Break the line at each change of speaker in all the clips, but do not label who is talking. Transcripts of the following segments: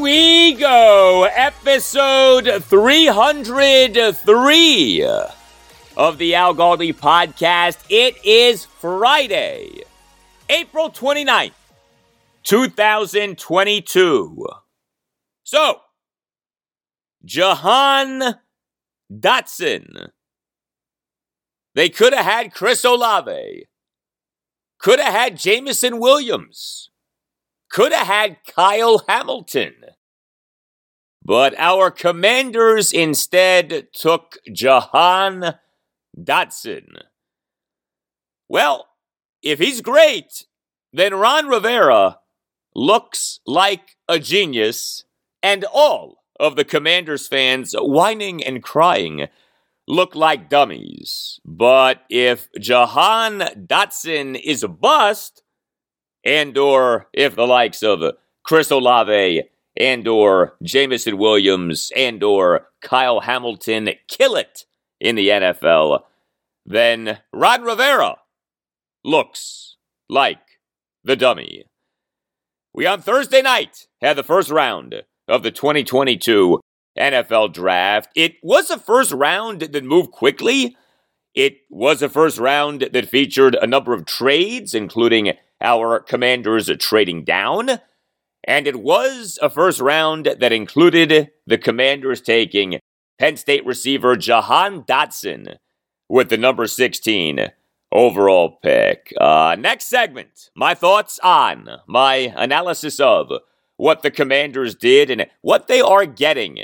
We go. Episode 303 of the Al Galdi podcast. It is Friday, April 29th, 2022. So, Jahan Dotson. They could have had Chris Olave. Could have had Jameson Williams could have had Kyle Hamilton. But our commanders instead took Jahan Dotson. Well, if he's great, then Ron Rivera looks like a genius, and all of the Commanders fans whining and crying look like dummies. But if Jahan Dotson is a bust, and or if the likes of Chris Olave and or Jameson Williams and or Kyle Hamilton kill it in the NFL, then Ron Rivera looks like the dummy. We on Thursday night had the first round of the 2022 NFL draft. It was a first round that moved quickly. It was a first round that featured a number of trades, including our commanders trading down. And it was a first round that included the commanders taking Penn State receiver Jahan Dotson with the number 16 overall pick. Uh, next segment, my thoughts on, my analysis of what the commanders did and what they are getting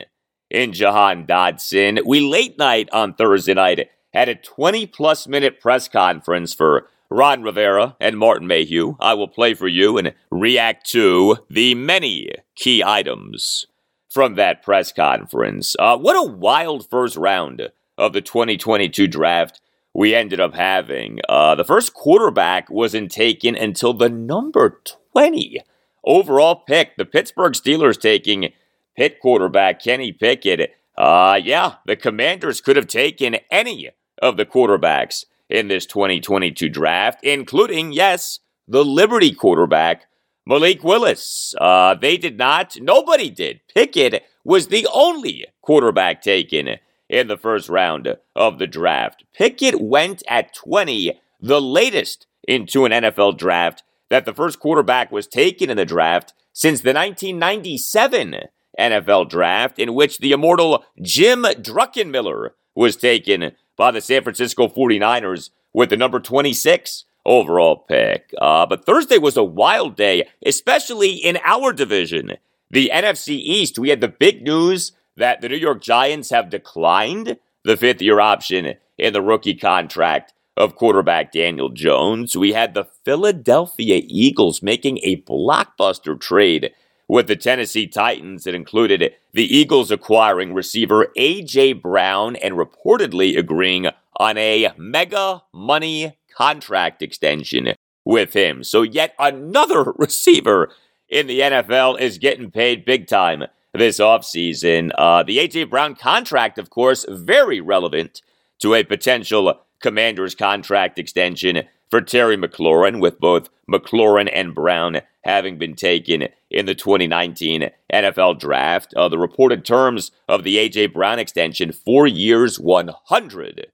in Jahan Dotson. We late night on Thursday night had a 20 plus minute press conference for Ron Rivera and Martin Mayhew. I will play for you and react to the many key items from that press conference. Uh, what a wild first round of the 2022 draft we ended up having. Uh, the first quarterback wasn't taken until the number 20 overall pick. The Pittsburgh Steelers taking Pitt quarterback Kenny Pickett. Uh, yeah, the Commanders could have taken any of the quarterbacks in this 2022 draft, including, yes, the Liberty quarterback, Malik Willis. Uh, they did not, nobody did. Pickett was the only quarterback taken in the first round of the draft. Pickett went at 20, the latest into an NFL draft that the first quarterback was taken in the draft since the 1997 NFL draft, in which the immortal Jim Druckenmiller was taken by the San Francisco 49ers with the number 26 overall pick. Uh, but Thursday was a wild day, especially in our division, the NFC East. We had the big news that the New York Giants have declined the fifth year option in the rookie contract of quarterback Daniel Jones. We had the Philadelphia Eagles making a blockbuster trade with the Tennessee Titans It included the Eagles acquiring receiver A.J. Brown and reportedly agreeing on a mega money contract extension with him. So, yet another receiver in the NFL is getting paid big time this offseason. Uh, the A.J. Brown contract, of course, very relevant to a potential commander's contract extension for Terry McLaurin, with both McLaurin and Brown having been taken in the 2019 NFL draft. Uh, the reported terms of the A.J. Brown extension four years, $100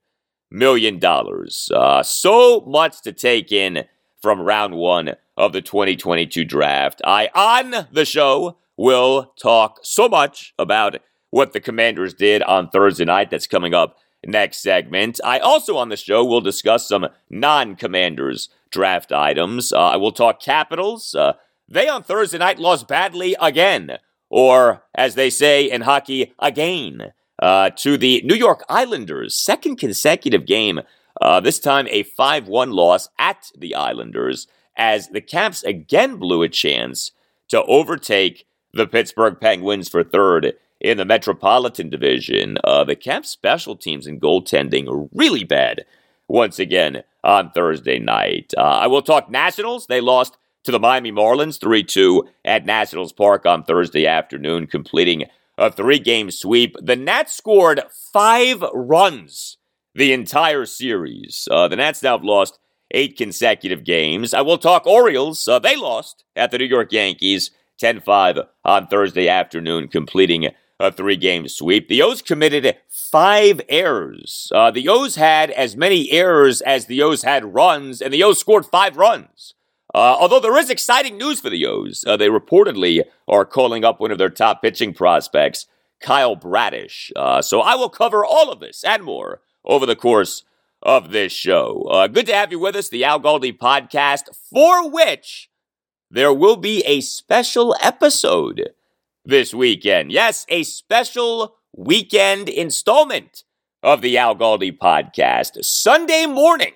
million. Uh, so much to take in from round one of the 2022 draft. I, on the show, will talk so much about what the Commanders did on Thursday night. That's coming up next segment. I also on the show will discuss some non Commanders draft items. Uh, I will talk Capitals. Uh, they on Thursday night lost badly again, or as they say in hockey, again, uh, to the New York Islanders. Second consecutive game. Uh, this time a 5 1 loss at the Islanders as the Caps again blew a chance to overtake the Pittsburgh Penguins for third in the Metropolitan Division. Uh, the Caps special teams and goaltending really bad once again on Thursday night. Uh, I will talk Nationals. They lost to the Miami Marlins 3 2 at Nationals Park on Thursday afternoon, completing a three game sweep. The Nats scored five runs the entire series. Uh, the Nats now have lost eight consecutive games. I will talk Orioles. Uh, they lost at the New York Yankees 10 5 on Thursday afternoon, completing a three game sweep. The O's committed five errors. Uh, the O's had as many errors as the O's had runs, and the O's scored five runs. Uh, although there is exciting news for the O's, uh, they reportedly are calling up one of their top pitching prospects, Kyle Bradish. Uh, so I will cover all of this and more over the course of this show. Uh, good to have you with us, the Al Galdi podcast, for which there will be a special episode this weekend. Yes, a special weekend installment of the Al Galdi podcast. Sunday morning,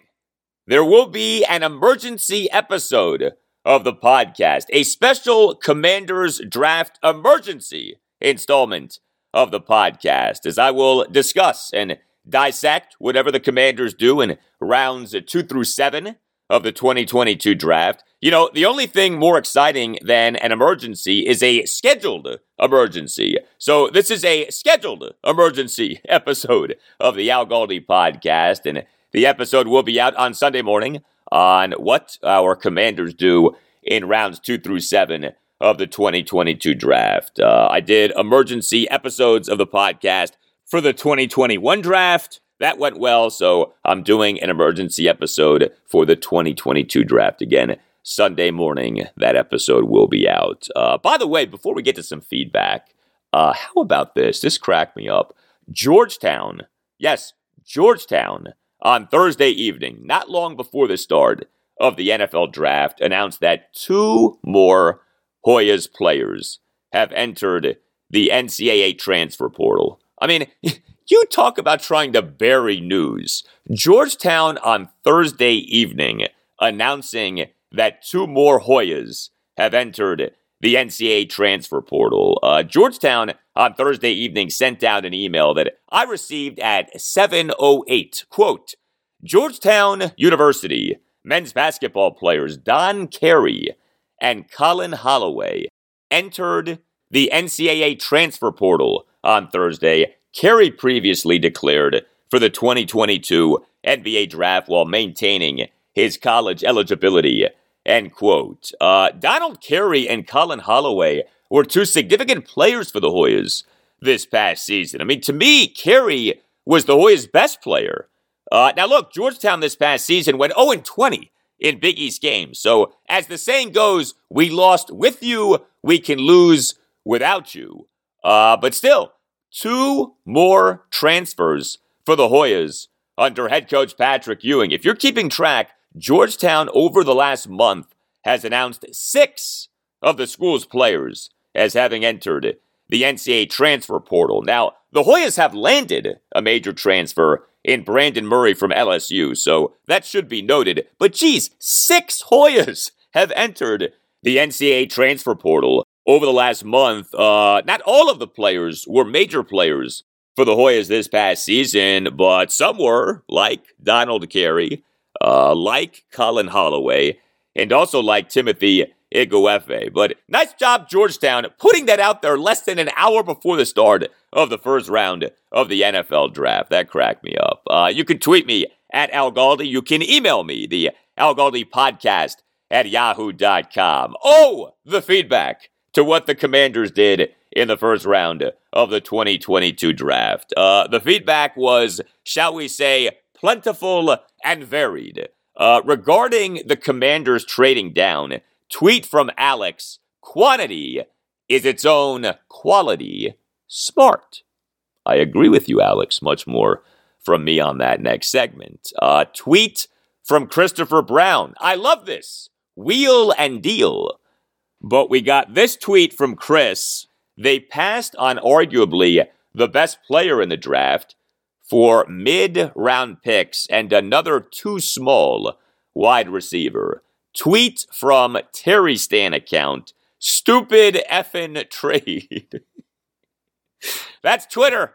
there will be an emergency episode of the podcast, a special Commanders Draft emergency installment of the podcast, as I will discuss and dissect whatever the Commanders do in rounds two through seven of the 2022 draft. You know, the only thing more exciting than an emergency is a scheduled emergency. So this is a scheduled emergency episode of the Al Galdi podcast, and the episode will be out on Sunday morning on what our commanders do in rounds two through seven of the 2022 draft. Uh, I did emergency episodes of the podcast for the 2021 draft. That went well, so I'm doing an emergency episode for the 2022 draft again. Sunday morning, that episode will be out. Uh, by the way, before we get to some feedback, uh, how about this? This cracked me up. Georgetown, yes, Georgetown, on Thursday evening, not long before the start of the NFL draft, announced that two more Hoyas players have entered the NCAA transfer portal. I mean, you talk about trying to bury news. Georgetown on Thursday evening announcing that two more Hoyas have entered the NCAA transfer portal. Uh, Georgetown on Thursday evening sent out an email that I received at 7:08. Quote: Georgetown University men's basketball players Don Carey and Colin Holloway entered the NCAA transfer portal on Thursday. Carey previously declared for the 2022 NBA draft while maintaining his college eligibility End quote. Uh, Donald Carey and Colin Holloway were two significant players for the Hoyas this past season. I mean, to me, Carey was the Hoyas' best player. Uh, now, look, Georgetown this past season went 0 20 in Big East games. So, as the saying goes, we lost with you, we can lose without you. Uh, but still, two more transfers for the Hoyas under head coach Patrick Ewing. If you're keeping track, Georgetown, over the last month, has announced six of the school's players as having entered the NCAA transfer portal. Now, the Hoyas have landed a major transfer in Brandon Murray from LSU, so that should be noted. But geez, six Hoyas have entered the NCAA transfer portal over the last month. Uh, not all of the players were major players for the Hoyas this past season, but some were, like Donald Carey, uh, like Colin Holloway, and also like Timothy Igwebuike. But nice job, Georgetown, putting that out there less than an hour before the start of the first round of the NFL draft. That cracked me up. Uh, you can tweet me at Al Galdi. You can email me, the Al Galdi podcast at yahoo.com. Oh, the feedback to what the commanders did in the first round of the 2022 draft. Uh, the feedback was, shall we say, plentiful and varied. Uh, regarding the commanders trading down, tweet from Alex quantity is its own quality. Smart. I agree with you, Alex. Much more from me on that next segment. Uh, tweet from Christopher Brown. I love this. Wheel and deal. But we got this tweet from Chris. They passed on arguably the best player in the draft for mid round picks and another too small wide receiver. Tweet from Terry Stan account. Stupid effing trade. That's Twitter.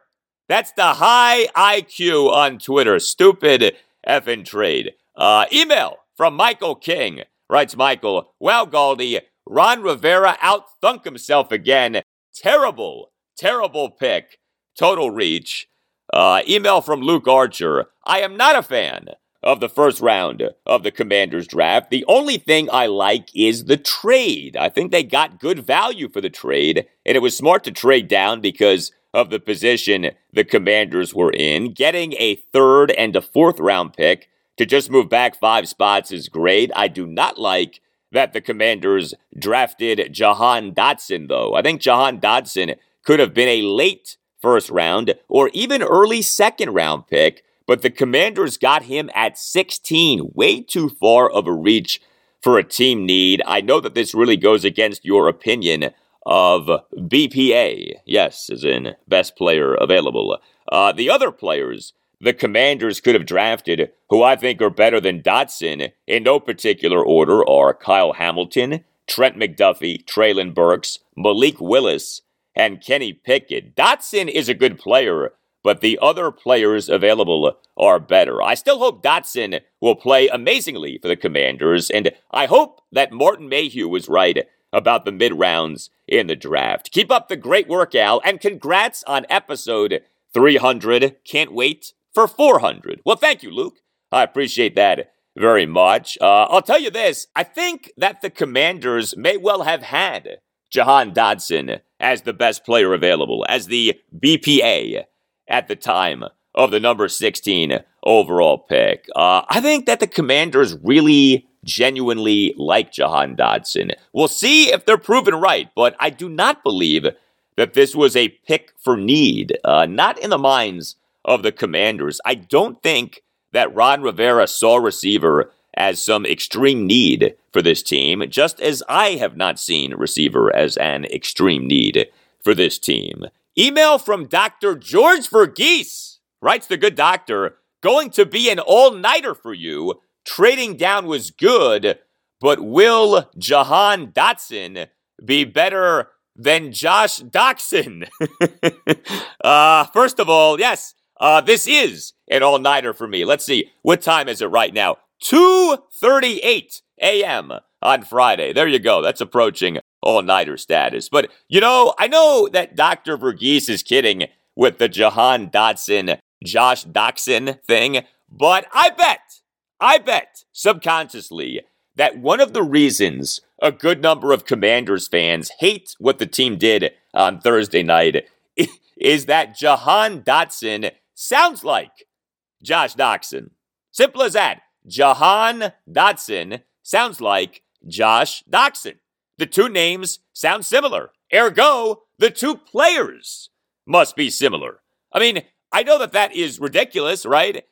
That's the high IQ on Twitter. Stupid effing trade. Uh, email from Michael King. Writes Michael, Well, Galdi, Ron Rivera outthunk himself again. Terrible, terrible pick. Total reach. Uh, email from Luke Archer. I am not a fan of the first round of the Commanders draft. The only thing I like is the trade. I think they got good value for the trade, and it was smart to trade down because of the position the Commanders were in. Getting a third and a fourth round pick to just move back five spots is great. I do not like that the Commanders drafted Jahan Dotson, though. I think Jahan Dotson could have been a late first round or even early second round pick, but the Commanders got him at 16, way too far of a reach for a team need. I know that this really goes against your opinion of BPA. Yes, as in best player available. Uh, the other players the commanders could have drafted, who I think are better than Dotson, in no particular order, are Kyle Hamilton, Trent McDuffie, Treylon Burks, Malik Willis, and Kenny Pickett. Dotson is a good player, but the other players available are better. I still hope Dotson will play amazingly for the Commanders, and I hope that Martin Mayhew was right about the mid rounds in the draft. Keep up the great work, Al, and congrats on episode 300. Can't wait for 400. Well, thank you, Luke. I appreciate that very much. Uh, I'll tell you this I think that the Commanders may well have had Jahan Dotson as the best player available, as the BPA at the time of the number 16 overall pick. Uh, I think that the Commanders really genuinely like Jahan Dotson. We'll see if they're proven right, but I do not believe that this was a pick for need, uh, not in the minds of the Commanders. I don't think that Ron Rivera saw receiver as some extreme need for this team, just as I have not seen receiver as an extreme need for this team. Email from Dr. George Verghese, writes the good doctor, going to be an all nighter for you. Trading down was good, but will Jahan Dotson be better than Josh Doctson? uh, first of all, yes, uh, this is an all nighter for me. Let's see. What time is it right now? 2.38 a.m. on Friday. There you go. That's approaching all nighter status. But, you know, I know that Dr. Verghese is kidding with the Jahan Dotson, Josh Doctson thing, but I bet, I bet subconsciously that one of the reasons a good number of Commanders fans hate what the team did on Thursday night is that Jahan Dotson sounds like Josh Doctson. Simple as that. Jahan Dotson sounds like Josh Doctson. The two names sound similar. Ergo, the two players must be similar. I mean, I know that that is ridiculous, right?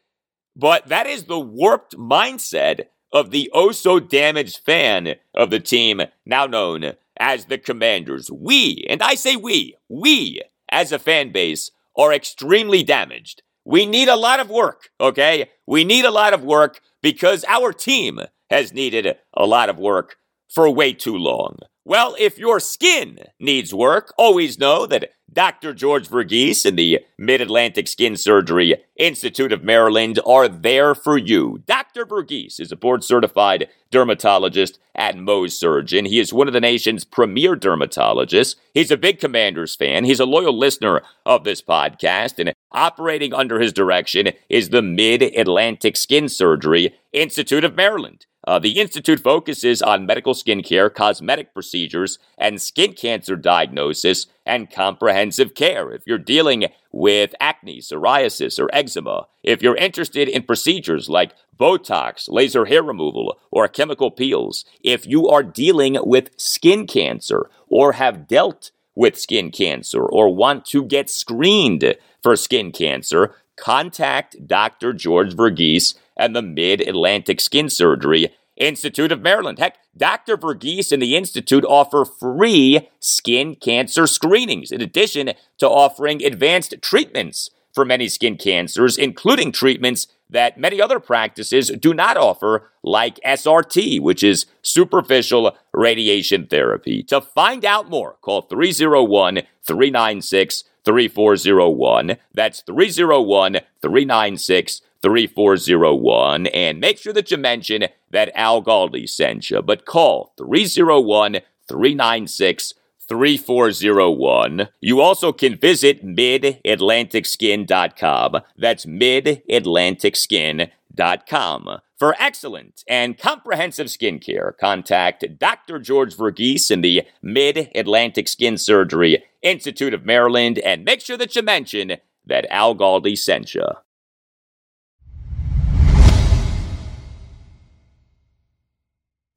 But that is the warped mindset of the oh so damaged fan of the team now known as the Commanders. We, and I say we, we as a fan base are extremely damaged. We need a lot of work, okay? We need a lot of work because our team has needed a lot of work for way too long. Well, if your skin needs work, always know that Dr. George Verghese and the Mid Atlantic Skin Surgery Institute of Maryland are there for you. Dr. Verghese is a board certified dermatologist at Mohs Surgeon. He is one of the nation's premier dermatologists. He's a big Commanders fan. He's a loyal listener of this podcast, and operating under his direction is the Mid Atlantic Skin Surgery Institute of Maryland. Uh, the Institute focuses on medical skincare, cosmetic procedures, and skin cancer diagnosis and comprehensive care. If you're dealing with acne, psoriasis, or eczema, if you're interested in procedures like Botox, laser hair removal, or chemical peels, if you are dealing with skin cancer or have dealt with skin cancer or want to get screened for skin cancer, contact Dr. George Verghese and the Mid Atlantic Skin Surgery Institute of Maryland. Heck, Dr. Verghese and the Institute offer free skin cancer screenings, in addition to offering advanced treatments for many skin cancers, including treatments that many other practices do not offer, like SRT, which is superficial radiation therapy. To find out more, call 301 396 3401. That's 301 396 3401. And make sure that you mention that Al Galdi sent you. But call 301 396 3401. You also can visit midatlanticskin.com. That's midatlanticskin.com. For excellent and comprehensive skincare, contact Dr. George Verghese in the Mid Atlantic Skin Surgery Institute of Maryland and make sure that you mention that Al Galdi sent you.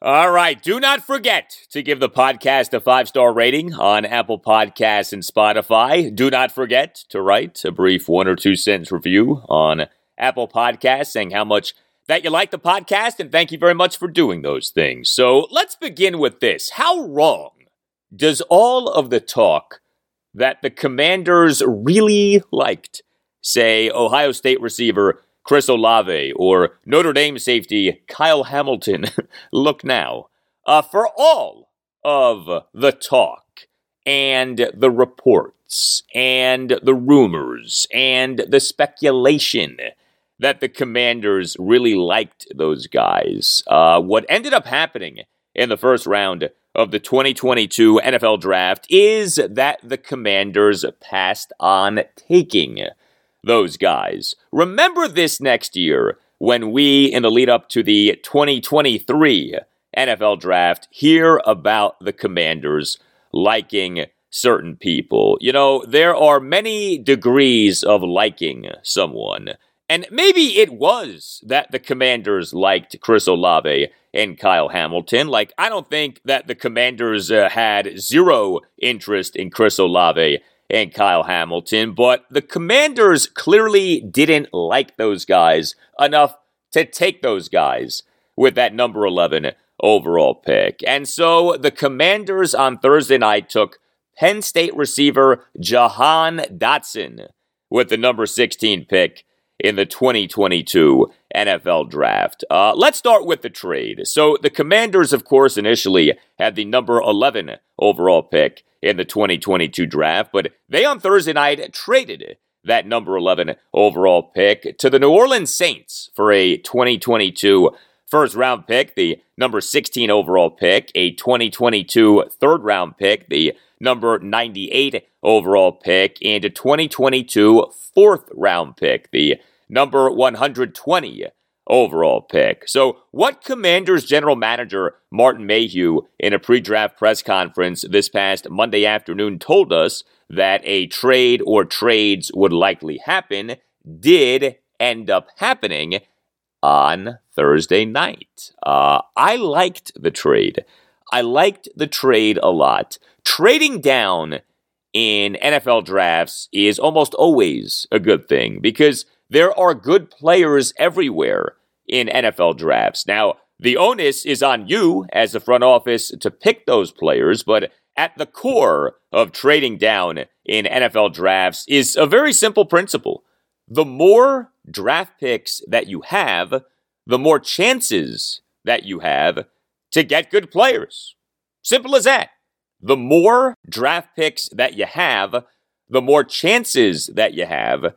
All right. Do not forget to give the podcast a five star rating on Apple Podcasts and Spotify. Do not forget to write a brief one or two sentence review on Apple Podcasts saying how much that you like the podcast and thank you very much for doing those things. So let's begin with this. How wrong does all of the talk that the commanders really liked, say, Ohio State receiver Chris Olave or Notre Dame safety Kyle Hamilton look now uh, for all of the talk and the reports and the rumors and the speculation that the commanders really liked those guys. Uh, what ended up happening in the first round of the 2022 NFL draft is that the commanders passed on taking those guys. Remember this next year when we, in the lead up to the 2023 NFL draft, hear about the commanders liking certain people. You know, there are many degrees of liking someone. And maybe it was that the commanders liked Chris Olave and Kyle Hamilton. Like, I don't think that the commanders uh, had zero interest in Chris Olave and Kyle Hamilton, but the Commanders clearly didn't like those guys enough to take those guys with that number 11 overall pick. And so the Commanders on Thursday night took Penn State receiver Jahan Dotson with the number 16 pick in the 2022 NFL draft. Uh, let's start with the trade. So the Commanders, of course, initially had the number 11 overall pick in the 2022 draft, but they on Thursday night traded that number 11 overall pick to the New Orleans Saints for a 2022 first round pick, the number 16 overall pick, a 2022 third round pick, the number 98 overall pick, and a 2022 fourth round pick, the number 120 overall pick. So, what Commanders general manager Martin Mayhew in a pre draft press conference this past Monday afternoon told us that a trade or trades would likely happen did end up happening on Thursday night. Uh, I liked the trade. I liked the trade a lot. Trading down in NFL drafts is almost always a good thing because there are good players everywhere in NFL drafts. Now, the onus is on you as the front office to pick those players, but at the core of trading down in NFL drafts is a very simple principle. The more draft picks that you have, the more chances that you have to get good players. Simple as that. the more draft picks that you have, the more chances that you have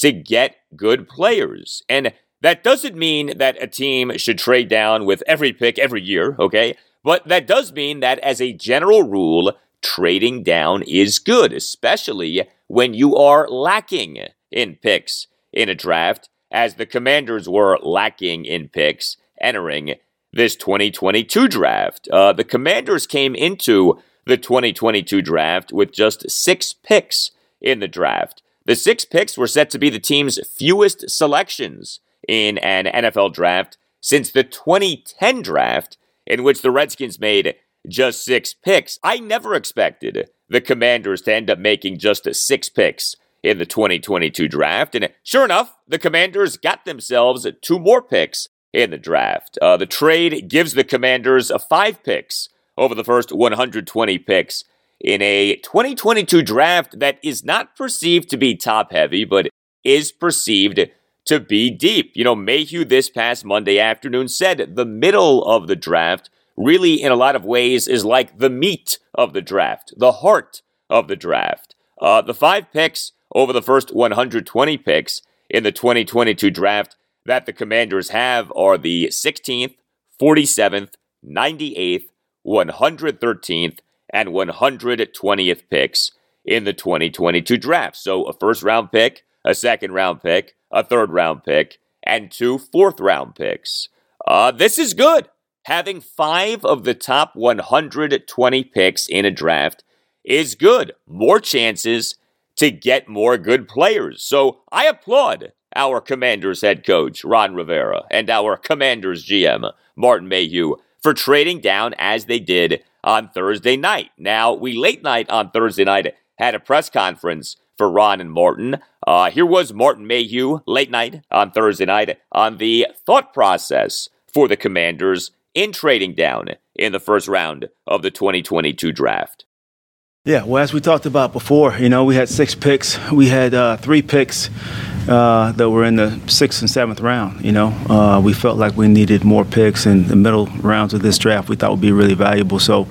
to get good players. And that doesn't mean that a team should trade down with every pick every year, okay? But that does mean that as a general rule, trading down is good, especially when you are lacking in picks in a draft, as the commanders were lacking in picks entering this 2022 draft. Uh, the commanders came into the 2022 draft with just six picks in the draft. The six picks were set to be the team's fewest selections in an NFL draft since the 2010 draft, in which the Redskins made just six picks. I never expected the Commanders to end up making just six picks in the 2022 draft. And sure enough, the Commanders got themselves two more picks in the draft. Uh, the trade gives the Commanders five picks over the first 120 picks in a 2022 draft that is not perceived to be top heavy, but is perceived to be deep. You know, Mayhew this past Monday afternoon said the middle of the draft really, in a lot of ways, is like the meat of the draft, the heart of the draft. Uh, the five picks over the first 120 picks in the 2022 draft that the Commanders have are the 16th, 47th, 98th, 113th, and 120th picks in the 2022 draft. So a first round pick, a second round pick, a third round pick, and two fourth round picks. Uh, this is good. Having five of the top 120 picks in a draft is good. More chances to get more good players. So I applaud our Commanders head coach, Ron Rivera, and our Commanders GM, Martin Mayhew, for trading down as they did on Thursday night. Now, we late night on Thursday night had a press conference for Ron and Martin. Uh, here was Martin Mayhew late night on Thursday night on the thought process for the Commanders in trading down in the first round of the 2022 draft.
Yeah, well, as we talked about before, you know, we had six picks. We had uh, three picks uh, that were in the sixth and seventh round. You know, uh, we felt like we needed more picks in the middle rounds of this draft. We thought would be really valuable. So,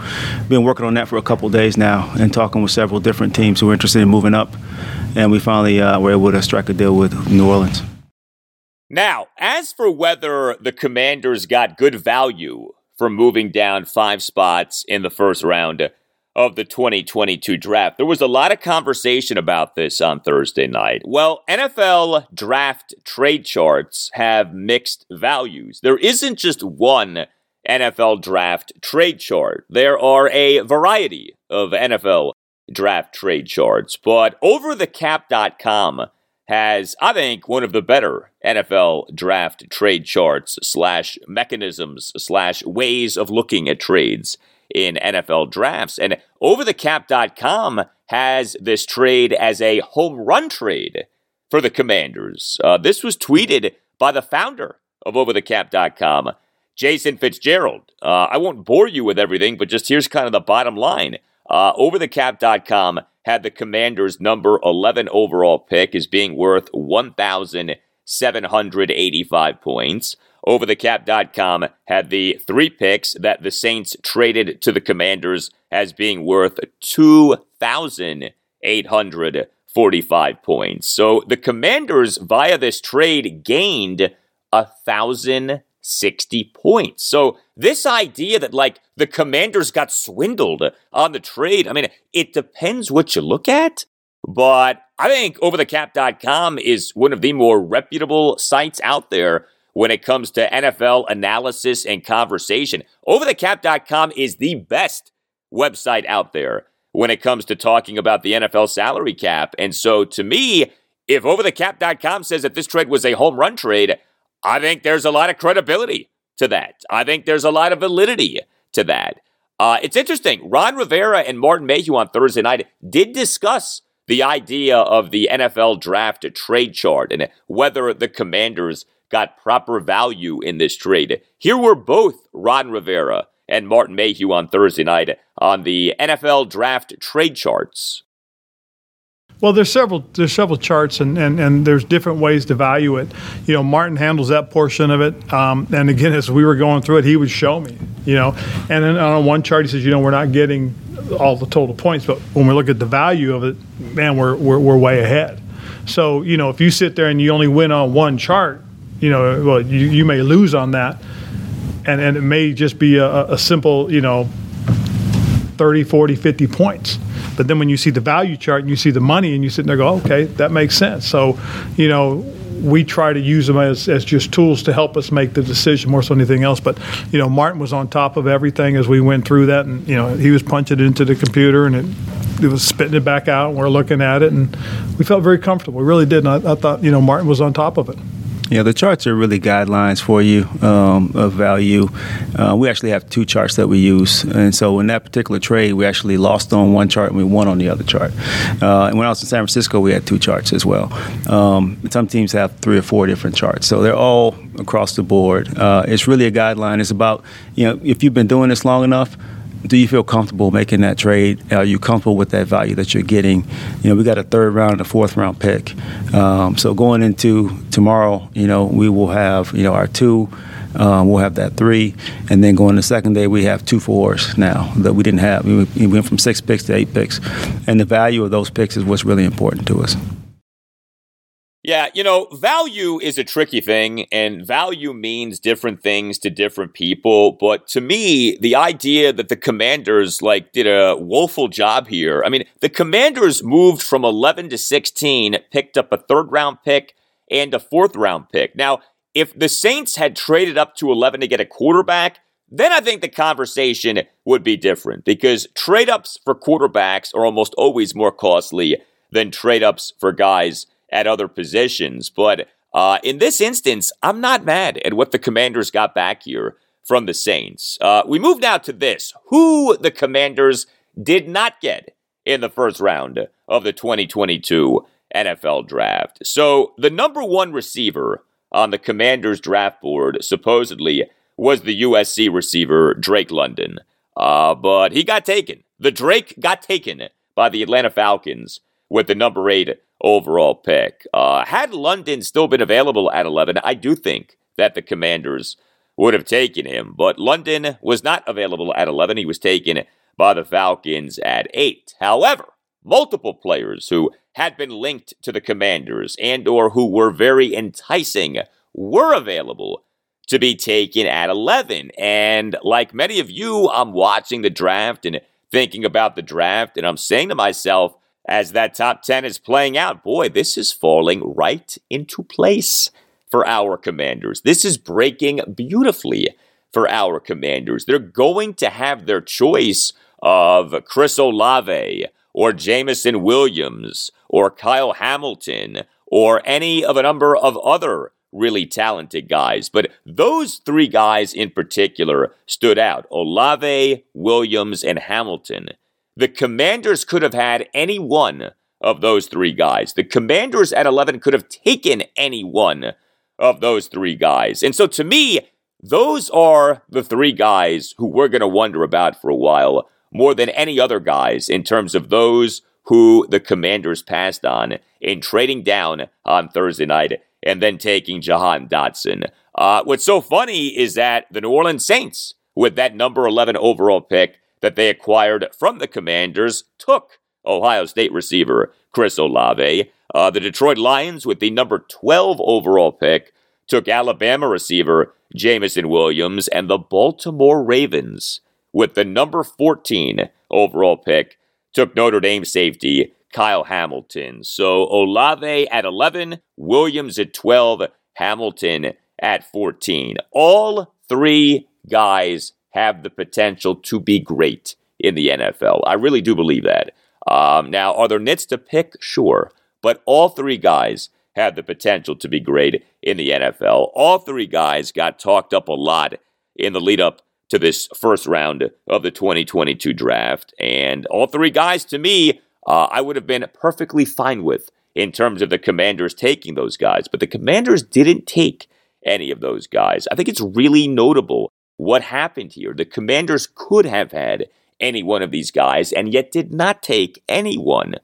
been working on that for a couple days now and talking with several different teams who are interested in moving up, and we finally uh, were able to strike a deal with New Orleans.
Now, as for whether the Commanders got good value for moving down five spots in the first round of the 2022 draft. There was a lot of conversation about this on Thursday night. Well, NFL draft trade charts have mixed values. There isn't just one NFL draft trade chart, there are a variety of NFL draft trade charts. But overthecap.com has, I think, one of the better NFL draft trade charts slash mechanisms slash ways of looking at trades in NFL drafts. And overthecap.com has this trade as a home run trade for the Commanders. Uh, this was tweeted by the founder of overthecap.com, Jason Fitzgerald. Uh, I won't bore you with everything, but just here's kind of the bottom line. Uh, overthecap.com had the Commanders' number 11 overall pick as being worth 1,785 points. OverTheCap.com had the three picks that the Saints traded to the Commanders as being worth 2,845 points. So the Commanders, via this trade, gained 1,060 points. So this idea that, like, the Commanders got swindled on the trade, I mean, it depends what you look at. But I think OverTheCap.com is one of the more reputable sites out there when it comes to NFL analysis and conversation. OverTheCap.com is the best website out there when it comes to talking about the NFL salary cap. And so to me, if OverTheCap.com says that this trade was a home run trade, I think there's a lot of credibility to that. I think there's a lot of validity to that. Uh, it's interesting. Ron Rivera and Martin Mayhew on Thursday night did discuss the idea of the NFL draft trade chart and whether the commanders got proper value in this trade. Here were both Ron Rivera and Martin Mayhew on Thursday night on the NFL draft trade charts.
Well, there's several there's several charts and, and, and there's different ways to value it. You know, Martin handles that portion of it. Um, and again, as we were going through it, he would show me. You know, and then on one chart he says, you know, we're not getting all the total points, but when we look at the value of it, man, we're we're, we're way ahead. So you know, if you sit there and you only win on one chart, you know, well, you, you may lose on that, and and it may just be a, a simple, you know, 30, 40, 50 points. But then when you see the value chart and you see the money and you sit there and go, okay, that makes sense. So, you know, we try to use them as, as just tools to help us make the decision more so anything else. But, you know, Martin was on top of everything as we went through that. And, you know, he was punching it into the computer and it, it was spitting it back out and we're looking at it. And we felt very comfortable. We really did. And I, I thought, you know, Martin was on top of it.
Yeah, the charts are really guidelines for you um, of value. Uh, we actually have two charts that we use, and so in that particular trade, we actually lost on one chart and we won on the other chart. Uh, and when I was in San Francisco, we had two charts as well. Um, some teams have three or four different charts, so they're all across the board. Uh, it's really a guideline. It's about you know if you've been doing this long enough do you feel comfortable making that trade? Are you comfortable with that value that you're getting? You know, we got a third round and a fourth round pick. Um, so going into tomorrow, you know, we will have, you know, our two. Um, we'll have that three, and then going the second day, we have two fours now that we didn't have. We went from six picks to eight picks, and the value of those picks is what's really important to us.
Yeah, you know, value is a tricky thing, and value means different things to different people. But to me, the idea that the commanders like did a woeful job here. I mean, the commanders moved from 11 to 16, picked up a third round pick and a fourth round pick. Now, if the Saints had traded up to 11 to get a quarterback, then I think the conversation would be different because trade ups for quarterbacks are almost always more costly than trade ups for guys at other positions. But uh, in this instance, I'm not mad at what the Commanders got back here from the Saints. Uh, we move now to this who the Commanders did not get in the first round of the 2022 NFL draft. So, the number one receiver on the Commanders draft board supposedly was the USC receiver Drake London. Uh, but he got taken. The Drake got taken by the Atlanta Falcons with the number eight overall pick. Uh, had London still been available at 11, I do think that the Commanders would have taken him. But London was not available at 11. He was taken by the Falcons at 8. However, multiple players who had been linked to the Commanders and or who were very enticing were available to be taken at 11. And like many of you, I'm watching the draft and thinking about the draft and I'm saying to myself, as that top 10 is playing out. Boy, this is falling right into place for our commanders. This is breaking beautifully for our commanders. They're going to have their choice of Chris Olave or Jameson Williams or Kyle Hamilton or any of a number of other really talented guys. But those three guys in particular stood out Olave, Williams, and Hamilton. The Commanders could have had any one of those three guys. The Commanders at 11 could have taken any one of those three guys. And so to me, those are the three guys who we're going to wonder about for a while more than any other guys in terms of those who the Commanders passed on in trading down on Thursday night and then taking Jahan Dotson. Uh, what's so funny is that the New Orleans Saints, with that number 11 overall pick, that they acquired from the Commanders took Ohio State receiver Chris Olave. Uh, the Detroit Lions, with the number 12 overall pick, took Alabama receiver Jameson Williams, and the Baltimore Ravens, with the number 14 overall pick, took Notre Dame safety Kyle Hamilton. So Olave at 11, Williams at 12, Hamilton at 14. All three guys have the potential to be great in the NFL. I really do believe that. Um, now, are there nits to pick? Sure. But all three guys have the potential to be great in the NFL. All three guys got talked up a lot in the lead up to this first round of the 2022 draft. And all three guys, to me, uh, I would have been perfectly fine with in terms of the commanders taking those guys. But the commanders didn't take any of those guys. I think it's really notable what happened here. The commanders could have had any one of these guys and yet did not take any one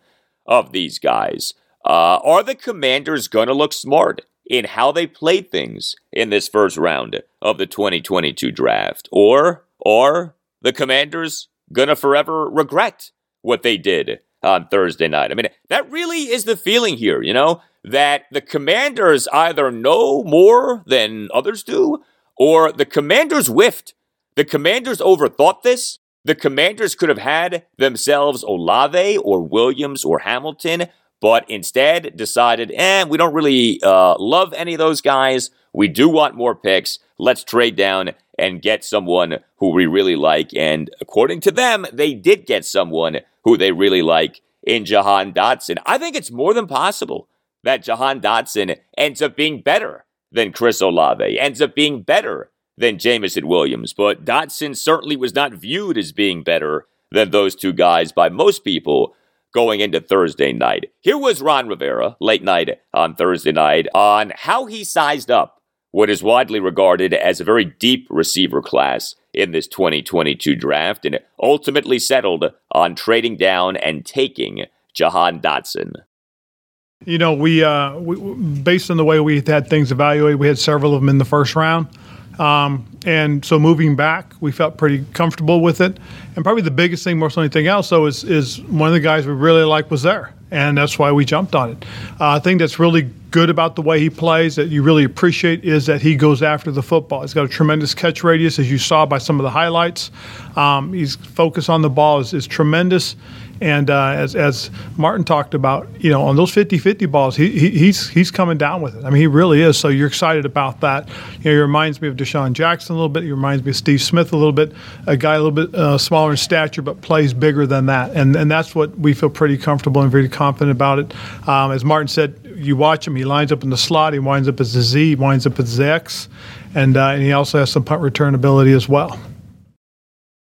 of these guys. Uh, are the Commanders going to look smart in how they played things in this first round of the 2022 draft? Or are the Commanders going to forever regret what they did on Thursday night? I mean, that really is the feeling here, you know, that the Commanders either know more than others do, or the Commanders whiffed. The Commanders overthought this. The Commanders could have had themselves Olave or Williams or Hamilton but instead decided, eh, we don't really uh, love any of those guys. We do want more picks. Let's trade down and get someone who we really like. And according to them, they did get someone who they really like in Jahan Dotson. I think it's more than possible that Jahan Dotson ends up being better than Chris Olave, ends up being better than Jameson Williams. But Dotson certainly was not viewed as being better than those two guys by most people going into Thursday night. Here was Ron Rivera late night on Thursday night on how he sized up what is widely regarded as a very deep receiver class in this 2022 draft and ultimately settled on trading down and taking Jahan Dotson.
You know, we, uh, we based on the way we had things evaluated, we had several of them in the first round. Um, and so moving back, we felt pretty comfortable with it. And probably the biggest thing, more than anything else, though, is, is one of the guys we really like was there. And that's why we jumped on it. Uh, I think that's really good about the way he plays that you really appreciate is that he goes after the football. He's got a tremendous catch radius, as you saw by some of the highlights. Um, he's focus on the ball is tremendous. And uh, as, as Martin talked about, you know, on those 50-50 balls, he, he, he's he's coming down with it. I mean, he really is. So you're excited about that. You know, he reminds me of DeSean Jackson a little bit. He reminds me of Steve Smith a little bit. A guy a little bit uh, smaller in stature, but plays bigger than that. And and that's what we feel pretty comfortable and very confident about it. Um, as Martin said, you watch him. He lines up in the slot. He winds up as a Z. He winds up as X, and uh, and he also has some punt return ability as well.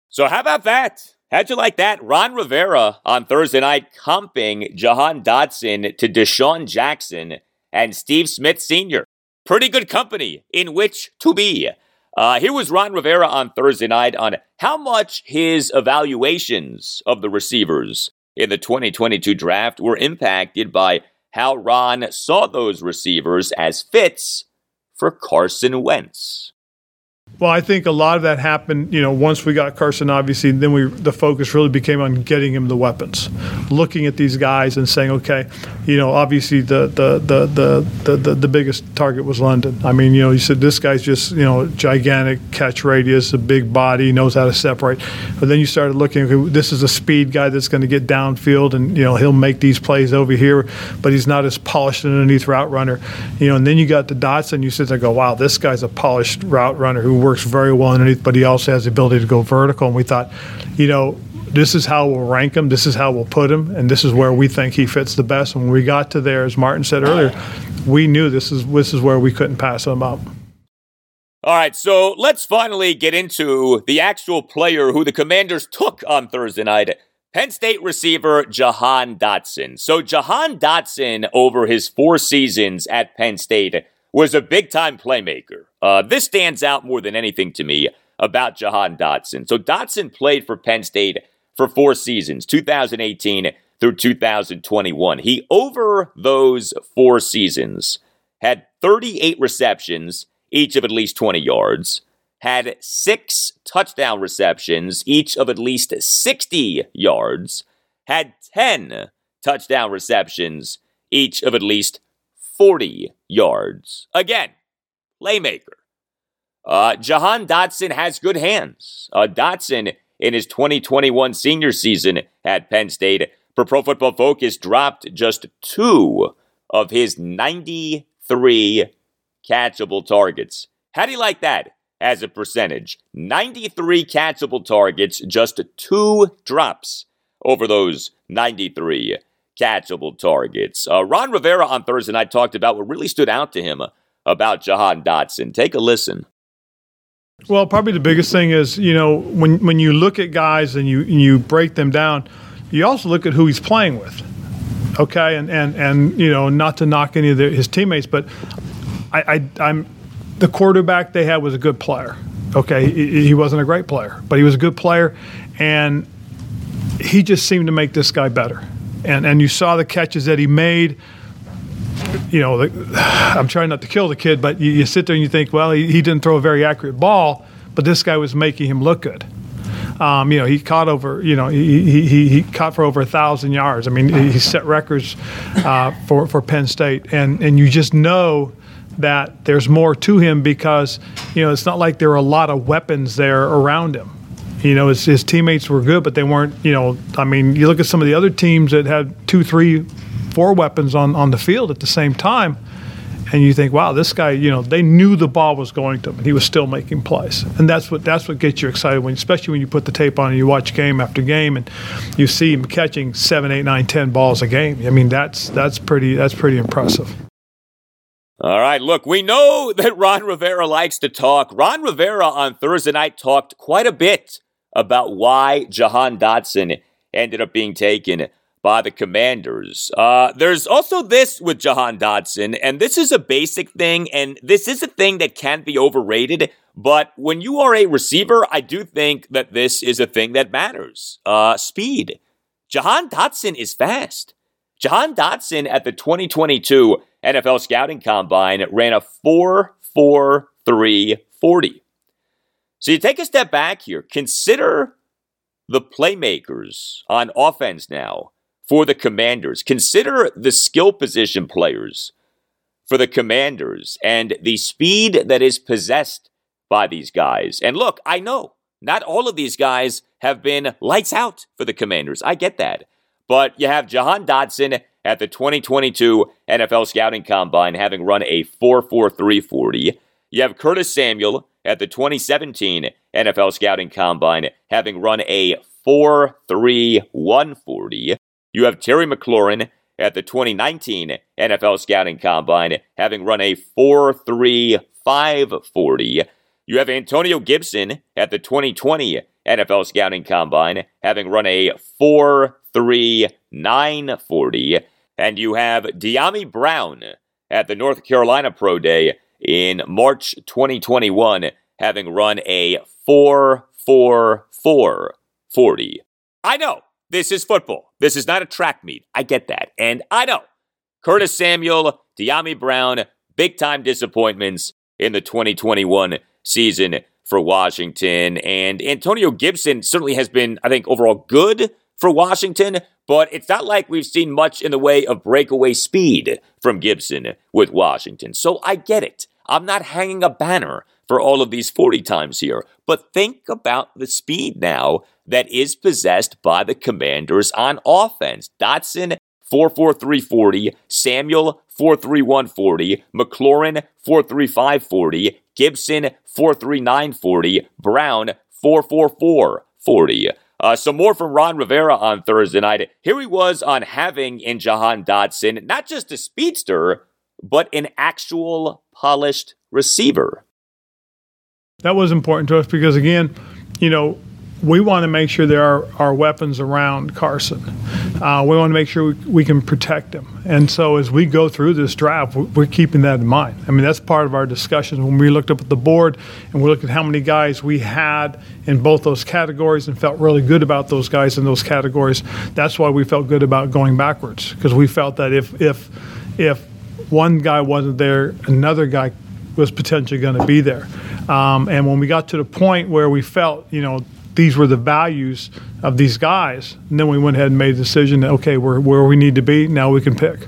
So how about that? How'd you like that? Ron Rivera on Thursday night comping Jahan Dotson to DeSean Jackson and Steve Smith Sr. Pretty good company in which to be. Uh, here was Ron Rivera on Thursday night on how much his evaluations of the receivers in the 2022 draft were impacted by how Ron saw those receivers as fits for Carson Wentz.
Well, I think a lot of that happened, you know, once we got Carson, obviously, then we the focus really became on getting him the weapons, looking at these guys and saying, okay, you know, obviously the the the the the, the biggest target was London. I mean, you know, you said this guy's just you know gigantic catch radius, a big body, knows how to separate. But then you started looking, okay, this is a speed guy that's going to get downfield, and you know he'll make these plays over here, but he's not as polished underneath route runner, you know. And then you got the Dotson, you sit there, and go, wow, this guy's a polished route runner who works very well underneath, but he also has the ability to go vertical. And we thought, you know, this is how we'll rank him, this is how we'll put him, and this is where we think he fits the best. And when we got to there, as Martin said earlier, we knew this is this is where we couldn't pass him up.
All right, so let's finally get into the actual player who the Commanders took on Thursday night. Penn State receiver Jahan Dotson. So Jahan Dotson, over his four seasons at Penn State, was a big time playmaker. Uh, this stands out more than anything to me about Jahan Dotson. So Dotson played for Penn State for four seasons, 2018 through 2021. He, over those four seasons, had 38 receptions, each of at least 20 yards, had six touchdown receptions, each of at least 60 yards, had 10 touchdown receptions, each of at least 40 yards. Again, playmaker. Uh, Jahan Dotson has good hands. Uh, Dotson, in his 2021 senior season at Penn State, for Pro Football Focus, dropped just two of his 93 catchable targets. How do you like that as a percentage? 93 catchable targets, just two drops over those 93 catchable targets. Uh, Ron Rivera on Thursday night talked about what really stood out to him about Jahan Dotson. Take a listen.
Well, probably the biggest thing is you know when when you look at guys and you and you break them down, you also look at who he's playing with. Okay, and and and you know not to knock any of the, his teammates, but I, I am the quarterback they had was a good player. Okay, he, he wasn't a great player, but he was a good player, and he just seemed to make this guy better and and you saw the catches that he made. You know, the, I'm trying not to kill the kid, but you, you sit there and you think, well, he, he didn't throw a very accurate ball, but this guy was making him look good. Um, you know, he caught over, you know, he, he, he caught for over a thousand yards. I mean, he set records uh, for, for Penn State. And, and you just know that there's more to him because, you know, it's not like there are a lot of weapons there around him. You know, his, his teammates were good, but they weren't, you know, I mean, you look at some of the other teams that had two, three, four weapons on, on the field at the same time and you think, wow, this guy, you know, they knew the ball was going to him, and he was still making plays, and that's what that's what gets you excited when, especially when you put the tape on and you watch game after game, and you see him catching seven, eight, nine, ten balls a game. I mean, that's that's pretty that's pretty impressive.
All right, look, we know that Ron Rivera likes to talk. Ron Rivera on Thursday night talked quite a bit about why Jahan Dotson ended up being taken by the Commanders. Uh, there's also this with Jahan Dotson, and this is a basic thing, and this is a thing that can't be overrated. But when you are a receiver, I do think that this is a thing that matters. Uh, speed. Jahan Dotson is fast. Jahan Dotson at the 2022 NFL Scouting Combine ran a 4 4 3 40. So you take a step back here. Consider the playmakers on offense now for the commanders. Consider the skill position players for the commanders and the speed that is possessed by these guys. And look, I know not all of these guys have been lights out for the commanders. I get that. But you have Jahan Dotson at the 2022 NFL Scouting Combine having run a 4.4340. You have Curtis Samuel at the 2017 NFL Scouting Combine having run a 4.3140. You have Terry McLaurin at the 2019 NFL Scouting Combine having run a 4.3540. You have Antonio Gibson at the 2020 NFL Scouting Combine having run a 4.3940. And you have Dyami Brown at the North Carolina Pro Day in March 2021 having run a 4.4440. I know this is football. This is not a track meet. I get that. And I know Curtis Samuel, Dyami Brown, big time disappointments in the 2021 season for Washington. And Antonio Gibson certainly has been, I think, overall good for Washington, but it's not like we've seen much in the way of breakaway speed from Gibson with Washington. So I get it. I'm not hanging a banner for all of these 40 times here, but think about the speed now that is possessed by the Commanders on offense. Dotson, 44340, Samuel, 43140, McLaurin, 43540, Gibson, 43940, Brown, 44440. Uh, some more from Ron Rivera on Thursday night. Here he was on having in Jahan Dotson not just a speedster, but an actual polished receiver.
That was important to us because, again, you know, we want to make sure there are, are weapons around Carson. Uh, we want to make sure we, we, can protect him. And so as we go through this draft, we're keeping that in mind. I mean, that's part of our discussion when we looked up at the board and we looked at how many guys we had in both those categories and felt really good about those guys in those categories. That's why we felt good about going backwards because we felt that if if if one guy wasn't there, another guy was potentially going to be there. Um, and when we got to the point where we felt, you know, these were the values of these guys. And then we went ahead and made a decision that, okay, we're where we need to be. Now we can pick.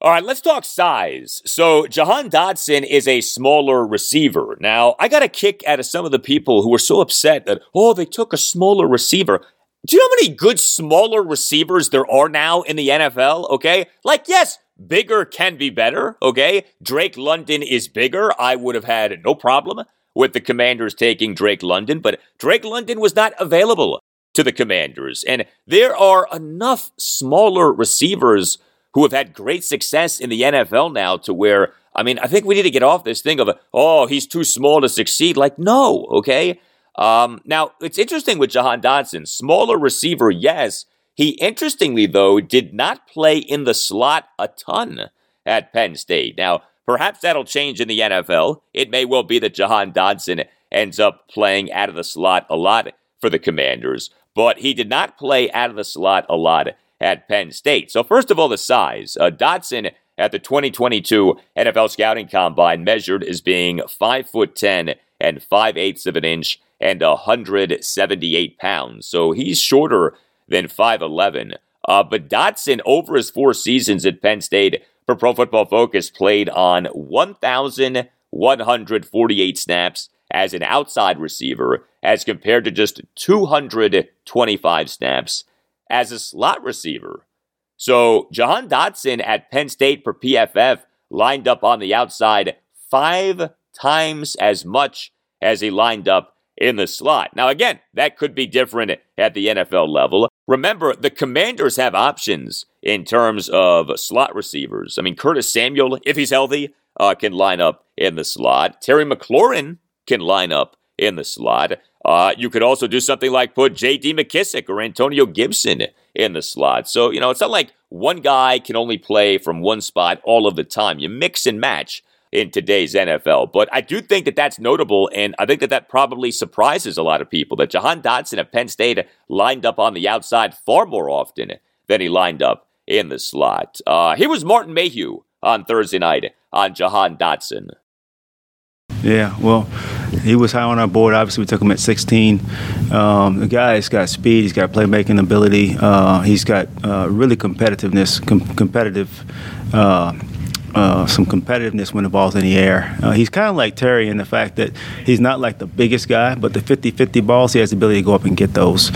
All right, let's talk size. So, Jahan Dotson is a smaller receiver. Now, I got a kick out of some of the people who were so upset that, oh, they took a smaller receiver. Do you know how many good smaller receivers there are now in the NFL? Okay. Like, yes, bigger can be better. Okay. Drake London is bigger. I would have had no problem with the Commanders taking Drake London, but Drake London was not available to the Commanders. And there are enough smaller receivers who have had great success in the NFL now to where, I mean, I think we need to get off this thing of, oh, he's too small to succeed. Like, no, okay? Um, now, it's interesting with Jahan Dotson. Smaller receiver, yes. He, interestingly, though, did not play in the slot a ton at Penn State. Now, Perhaps that'll change in the NFL. It may well be that Jahan Dotson ends up playing out of the slot a lot for the Commanders. but he did not play out of the slot a lot at Penn State. So, first of all, the size. Uh, Dotson at the 2022 NFL Scouting Combine measured as being 5 foot 10 and 5 eighths of an inch and 178 pounds. So he's shorter than 5'11. Uh, but Dotson, over his four seasons at Penn State for Pro Football Focus, played on 1,148 snaps as an outside receiver, as compared to just 225 snaps as a slot receiver. So Jahan Dotson at Penn State for PFF lined up on the outside five times as much as he lined up in the slot. Now, again, that could be different at the NFL level. Remember, the commanders have options in terms of slot receivers. I mean, Curtis Samuel, if he's healthy, uh, can line up in the slot. Terry McLaurin can line up in the slot. Uh, you could also do something like put J.D. McKissic or Antonio Gibson in the slot. So, you know, it's not like one guy can only play from one spot all of the time. You mix and match in today's NFL. But I do think that that's notable, and I think that that probably surprises a lot of people that Jahan Dotson of Penn State lined up on the outside far more often than he lined up in the slot. Uh, was Martin Mayhew on Thursday night on Jahan Dotson.
Yeah, well, he was high on our board. Obviously, we took him at 16. Um, the guy's got speed. He's got playmaking ability. Uh, he's got uh, really competitiveness, com- competitive uh, uh, some competitiveness when the ball's in the air. Uh, he's kind of like Terry in the fact that he's not like the biggest guy, but the 50 50 balls, he has the ability to go up and get those.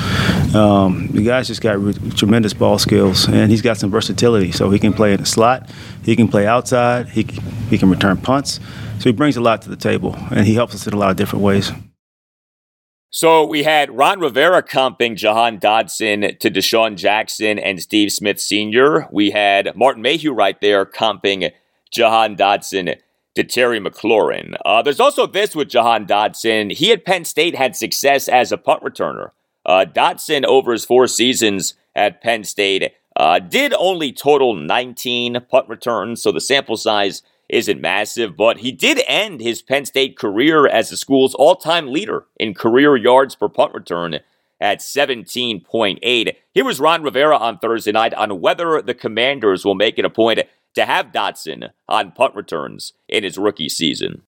Um, the guy's just got re- tremendous ball skills, and he's got some versatility. So he can play in the slot, he can play outside, he, he can return punts. So he brings a lot to the table, and he helps us in a lot of different ways.
So we had Ron Rivera comping Jahan Dotson to DeSean Jackson and Steve Smith Sr. We had Martin Mayhew right there comping Jahan Dotson to Terry McLaurin. Uh, there's also this with Jahan Dotson. He at Penn State had success as a punt returner. Uh, Dotson, over his four seasons at Penn State, uh, did only total 19 punt returns, so the sample size isn't massive, but he did end his Penn State career as the school's all time leader in career yards per punt return at 17.8. Here was Ron Rivera on Thursday night on whether the Commanders will make it a point to have Dotson on punt returns in his rookie season?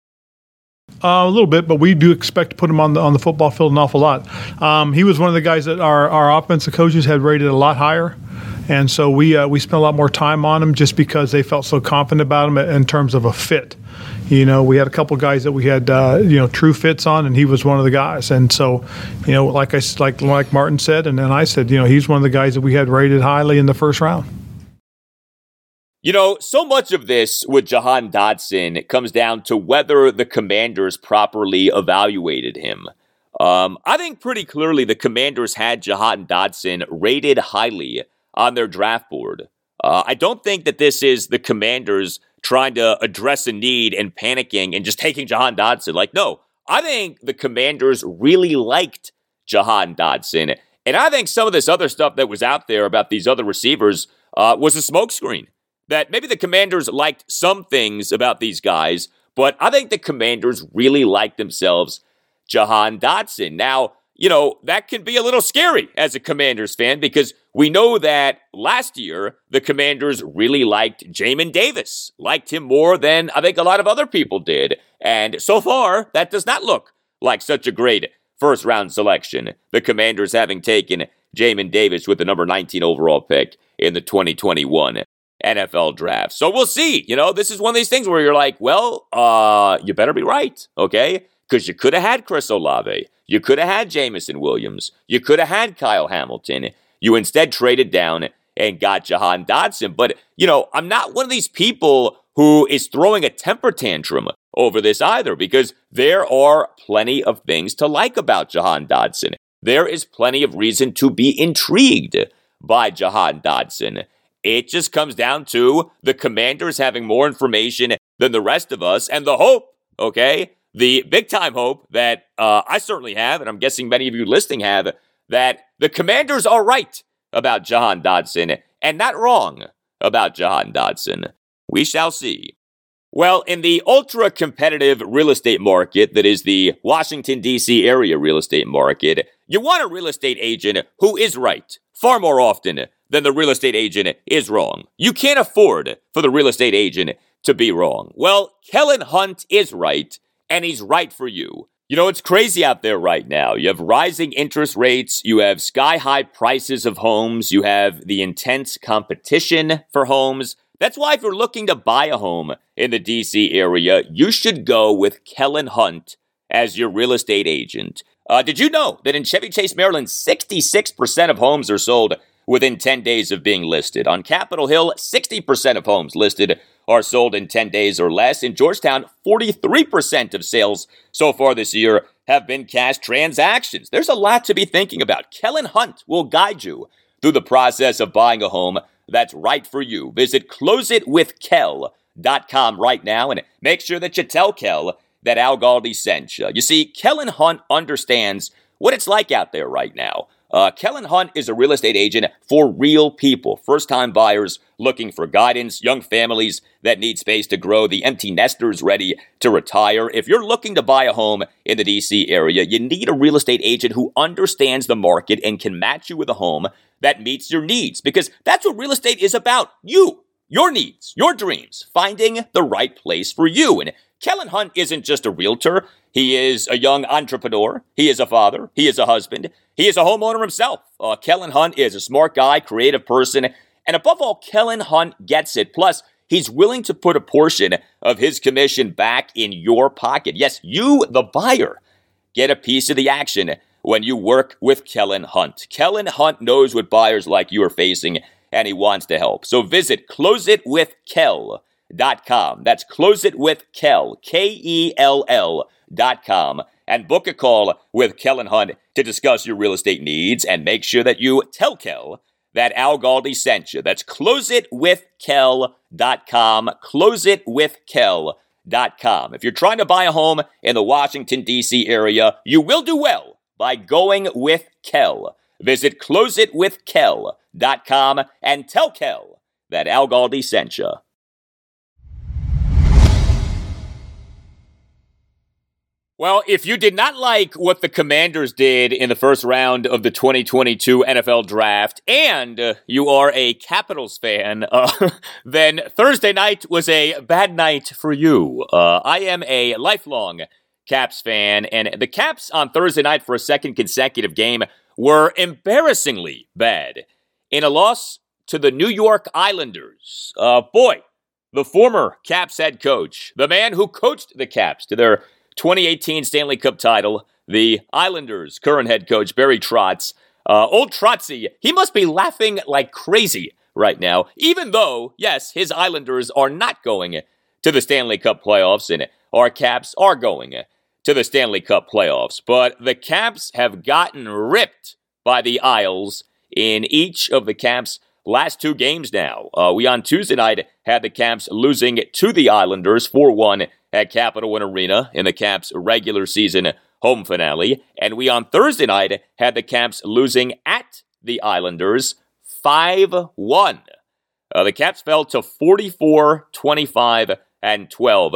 Uh, a little bit, but we do expect to put him on the on the football field an awful lot. Um, he was one of the guys that our, our offensive coaches had rated a lot higher, and so we uh, we spent a lot more time on him just because they felt so confident about him in terms of a fit. You know, we had a couple guys that we had uh, you know true fits on, and he was one of the guys. And so, you know, like I like like Martin said, and then I said, you know, he's one of the guys that we had rated highly in the first round.
You know, so much of this with Jahan Dotson comes down to whether the commanders properly evaluated him. Um, I think pretty clearly the commanders had Jahan Dotson rated highly on their draft board. Uh, I don't think that this is the commanders trying to address a need and panicking and just taking Jahan Dotson. Like, no, I think the commanders really liked Jahan Dotson. And I think some of this other stuff that was out there about these other receivers uh, was a smokescreen that maybe the commanders liked some things about these guys, but I think the commanders really liked themselves Jahan Dotson. Now, you know, that can be a little scary as a commanders fan because we know that last year the commanders really liked Jamin Davis, liked him more than I think a lot of other people did. And so far, that does not look like such a great first round selection. The commanders having taken Jamin Davis with the number 19 overall pick in the 2021 NFL draft. So we'll see. You know, this is one of these things where you're like, well, uh, you better be right, okay? Because you could have had Chris Olave. You could have had Jameson Williams. You could have had Kyle Hamilton. You instead traded down and got Jahan Dotson. But, you know, I'm not one of these people who is throwing a temper tantrum over this either, because there are plenty of things to like about Jahan Dotson. There is plenty of reason to be intrigued by Jahan Dotson. It just comes down to the commanders having more information than the rest of us and the hope, okay? The big time hope that uh, I certainly have, and I'm guessing many of you listening have, that the commanders are right about Jahan Dotson and not wrong about Jahan Dotson. We shall see. Well, in the ultra competitive real estate market that is the Washington, D.C. area real estate market, you want a real estate agent who is right far more often than the real estate agent is wrong. You can't afford for the real estate agent to be wrong. Well, Kellen Hunt is right, and he's right for you. You know, it's crazy out there right now. You have rising interest rates, you have sky high prices of homes, you have the intense competition for homes. That's why, if you're looking to buy a home in the DC area, you should go with Kellen Hunt as your real estate agent. Uh, did you know that in Chevy Chase, Maryland, 66% of homes are sold within 10 days of being listed? On Capitol Hill, 60% of homes listed are sold in 10 days or less. In Georgetown, 43% of sales so far this year have been cash transactions. There's a lot to be thinking about. Kellen Hunt will guide you through the process of buying a home that's right for you. Visit closeitwithkel.com right now and make sure that you tell Kel that Al Galdi sent you. You see, Kellen Hunt understands what it's like out there right now. Uh, Kellen Hunt is a real estate agent for real people, first time buyers looking for guidance, young families that need space to grow, the empty nesters ready to retire. If you're looking to buy a home in the DC area, you need a real estate agent who understands the market and can match you with a home that meets your needs because that's what real estate is about. You, your needs, your dreams, finding the right place for you. And Kellen Hunt isn't just a realtor. He is a young entrepreneur. He is a father. He is a husband. He is a homeowner himself. Uh, Kellen Hunt is a smart guy, creative person, and above all, Kellen Hunt gets it. Plus, he's willing to put a portion of his commission back in your pocket. Yes, you, the buyer, get a piece of the action when you work with Kellen Hunt. Kellen Hunt knows what buyers like you are facing, and he wants to help. So visit closeitwithkel.com. That's close it closeitwithkel, K-E-L-L dot com, and book a call with Kellen Hunt to discuss your real estate needs and make sure that you tell Kel that Al Galdi sent you. That's close it with kel.com. Close it closeitwithkel.com, closeitwithkel.com. If you're trying to buy a home in the Washington, D.C. area, you will do well by going with Kel. Visit closeitwithkel.com and tell Kel that Al Galdi sent you. Well, if you did not like what the Commanders did in the first round of the 2022 NFL Draft, and uh, you are a Capitals fan, uh, then Thursday night was a bad night for you. Uh, I am a lifelong Caps fan, and the Caps on Thursday night for a second consecutive game were embarrassingly bad in a loss to the New York Islanders. Uh, boy, the former Caps head coach, the man who coached the Caps to their 2018 Stanley Cup title, the Islanders' current head coach, Barry Trotz. Uh, old Trotzy, he must be laughing like crazy right now, even though, yes, his Islanders are not going to the Stanley Cup playoffs, and our Caps are going to the Stanley Cup playoffs. But the Caps have gotten ripped by the Isles in each of the Caps' last two games now. Uh, we on Tuesday night had the Caps losing to the Islanders 4 1 at Capital One Arena in the Caps' regular season home finale. And we on Thursday night had the Caps losing at the Islanders 5 1. Uh, the Caps fell to 44, 25, and 12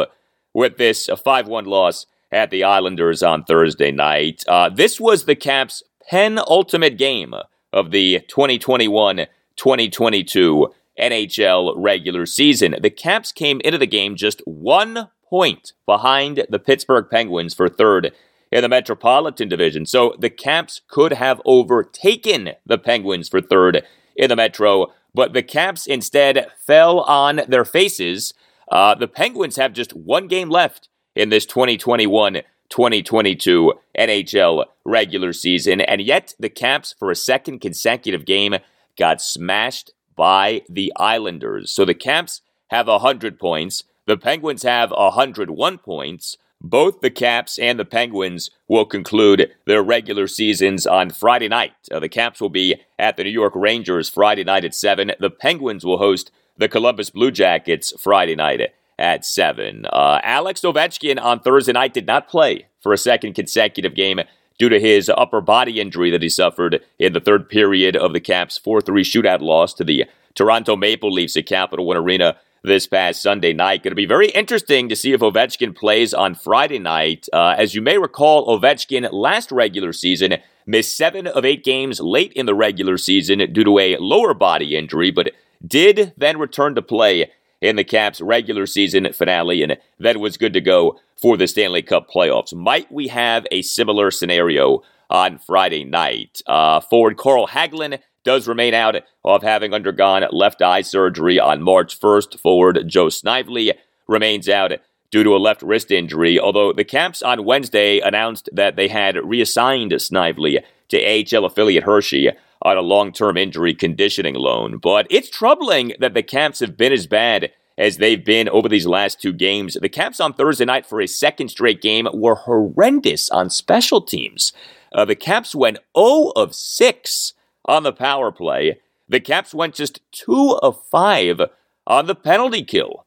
with this 5 1 loss at the Islanders on Thursday night. Uh, this was the Caps' penultimate game of the 2021 2022 NHL regular season. The Caps came into the game just one point behind the Pittsburgh Penguins for third in the Metropolitan Division. So the Caps could have overtaken the Penguins for third in the Metro, but the Caps instead fell on their faces. Uh, the Penguins have just one game left in this 2021 2022 NHL regular season, and yet the Caps, for a second consecutive game, got smashed by the Islanders. So the Caps have 100 points. The Penguins have 101 points. Both the Caps and the Penguins will conclude their regular seasons on Friday night. Uh, the Caps will be at the New York Rangers Friday night at 7. The Penguins will host the Columbus Blue Jackets Friday night at 7. Uh, Alex Ovechkin on Thursday night did not play for a second consecutive game due to his upper body injury that he suffered in the third period of the Caps' 4 3 shootout loss to the Toronto Maple Leafs at Capital One Arena this past Sunday night. Going to be very interesting to see if Ovechkin plays on Friday night. Uh, as you may recall, Ovechkin last regular season missed seven of eight games late in the regular season due to a lower body injury, but did then return to play in the Caps regular season finale and then was good to go for the Stanley Cup playoffs. Might we have a similar scenario on Friday night? Uh, forward Carl Hagelin does remain out of having undergone left eye surgery on March 1st. Forward Joe Snively remains out due to a left wrist injury, although the Caps on Wednesday announced that they had reassigned Snively to AHL affiliate Hershey on a long term injury conditioning loan. But it's troubling that the Caps have been as bad as they've been over these last two games. The Caps on Thursday night for a second straight game were horrendous on special teams. Uh, the Caps went 0 of 6 on the power play. The Caps went just 2 of 5 on the penalty kill.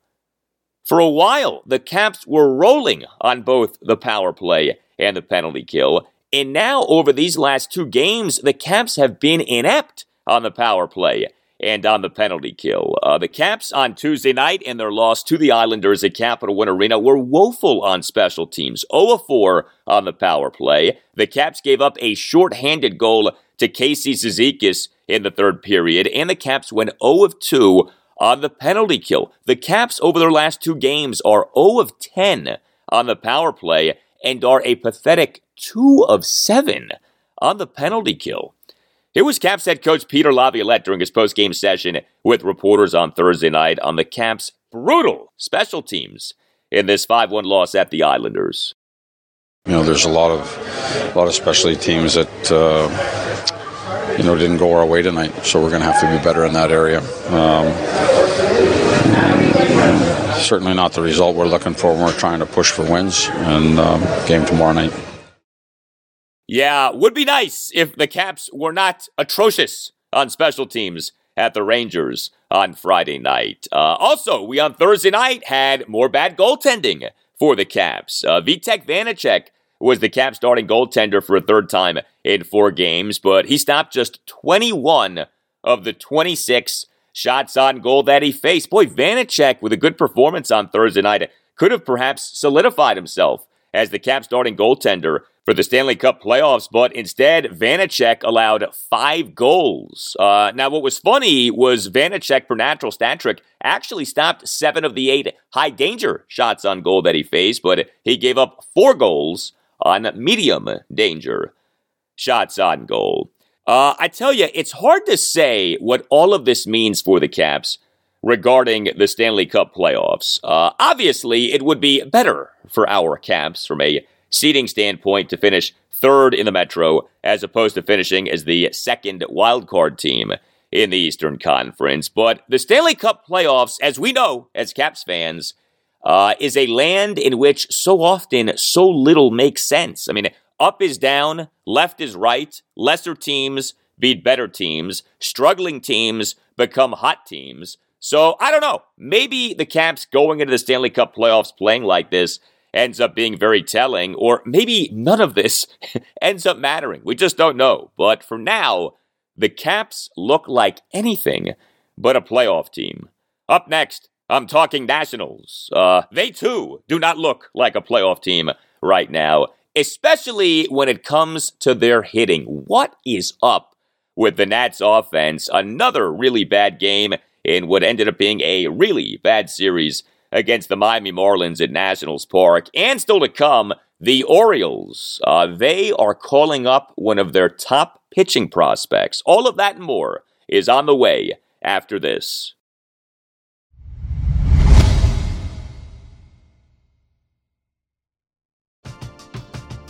For a while, the Caps were rolling on both the power play and the penalty kill. And now, over these last two games, the Caps have been inept on the power play and on the penalty kill. Uh, the Caps on Tuesday night in their loss to the Islanders at Capital One Arena were woeful on special teams, 0 4 on the power play. The Caps gave up a short-handed goal to Casey Cizikas in the third period, and the Caps went 0 of 2 on the penalty kill. The Caps over their last two games are 0 of 10 on the power play and are a pathetic 2 of 7 on the penalty kill. Here was Caps head coach Peter Laviolette during his post-game session with reporters on Thursday night on the Caps' brutal special teams in this 5-1 loss at the Islanders.
You know, there's a lot of a lot of specialty teams that uh, you know didn't go our way tonight, so we're going to have to be better in that area. Um, certainly not the result we're looking for when we're trying to push for wins and um, game tomorrow night.
Yeah, would be nice if the Caps were not atrocious on special teams at the Rangers on Friday night. Uh, also, we on Thursday night had more bad goaltending for the Caps. Uh, Vitek Vanecek was the Caps starting goaltender for a third time in four games, but he stopped just 21 of the 26 shots on goal that he faced. Boy, Vanecek with a good performance on Thursday night could have perhaps solidified himself as the Caps starting goaltender for the Stanley Cup playoffs, but instead, Vanecek allowed five goals. Uh, now, what was funny was Vanecek, for natural stat trick, actually stopped seven of the eight high danger shots on goal that he faced, but he gave up four goals on medium danger shots on goal. Uh, I tell you, it's hard to say what all of this means for the Caps regarding the Stanley Cup playoffs. Uh, obviously, it would be better for our Caps from a seeding standpoint to finish third in the Metro as opposed to finishing as the second wildcard team in the Eastern Conference. But the Stanley Cup playoffs, as we know as Caps fans, uh, is a land in which so often so little makes sense. I mean, up is down, left is right, lesser teams beat better teams, struggling teams become hot teams. So I don't know. Maybe the Caps going into the Stanley Cup playoffs playing like this ends up being very telling, or maybe none of this ends up mattering. We just don't know. But for now, the Caps look like anything but a playoff team. Up next, I'm talking Nationals. Uh, they too do not look like a playoff team right now, especially when it comes to their hitting. What is up with the Nats offense? Another really bad game in what ended up being a really bad series against the Miami Marlins at Nationals Park. And still to come, the Orioles. Uh, they are calling up one of their top pitching prospects. All of that and more is on the way after this.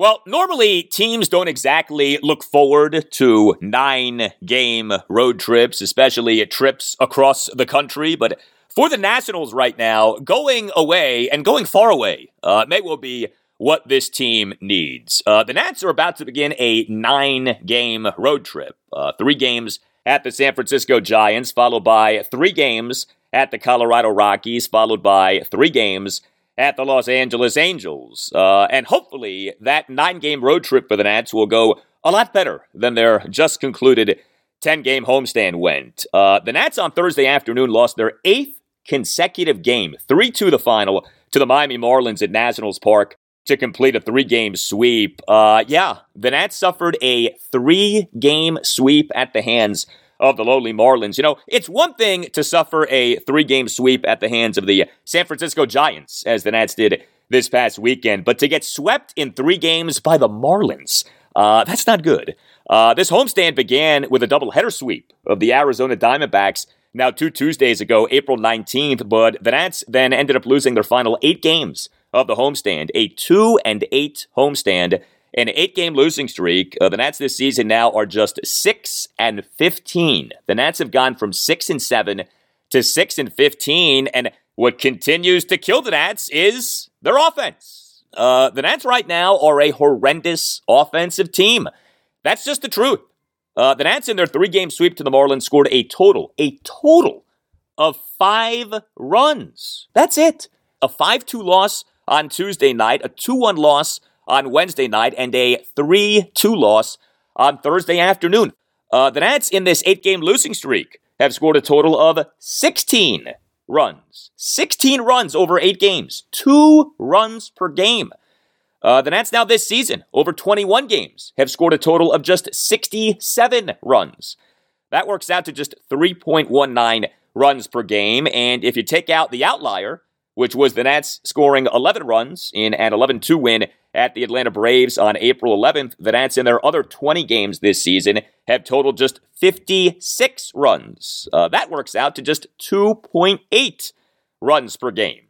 Well, normally teams don't exactly look forward to nine game road trips, especially trips across the country. But for the Nationals right now, going away and going far away uh, may well be what this team needs. Uh, the Nats are about to begin a nine game road trip, uh, three games at the San Francisco Giants, followed by three games at the Colorado Rockies, followed by three games at the Los Angeles Angels. Uh, and hopefully that nine game road trip for the Nats will go a lot better than their just concluded 10 game homestand went. Uh, the Nats on Thursday afternoon lost their eighth consecutive game, 3 2 the final, to the Miami Marlins at Nationals Park to complete a three game sweep. Uh, yeah, the Nats suffered a three game sweep at the hands of the lowly Marlins. You know, it's one thing to suffer a three game sweep at the hands of the San Francisco Giants, as the Nats did this past weekend, but to get swept in three games by the Marlins, uh, that's not good. Uh, this homestand began with a doubleheader sweep of the Arizona Diamondbacks now two Tuesdays ago, April 19th, but the Nats then ended up losing their final eight games of the homestand, a two and eight homestand an eight game losing streak. Uh, the Nats this season now are just 6 and 15. The Nats have gone from 6 and 7 to 6 and 15. And what continues to kill the Nats is their offense. Uh, the Nats right now are a horrendous offensive team. That's just the truth. Uh, the Nats in their three game sweep to the Marlins scored a total, a total of five runs. That's it. A 5 2 loss on Tuesday night, a 2 1 loss on Wednesday night and a 3 2 loss on Thursday afternoon. Uh, the Nats in this eight game losing streak have scored a total of 16 runs. 16 runs over eight games, two runs per game. Uh, the Nats now this season, over 21 games, have scored a total of just 67 runs. That works out to just 3.19 runs per game. And if you take out the outlier, which was the Nats scoring 11 runs in an 11 2 win at the Atlanta Braves on April 11th. The Nats, in their other 20 games this season, have totaled just 56 runs. Uh, that works out to just 2.8 runs per game.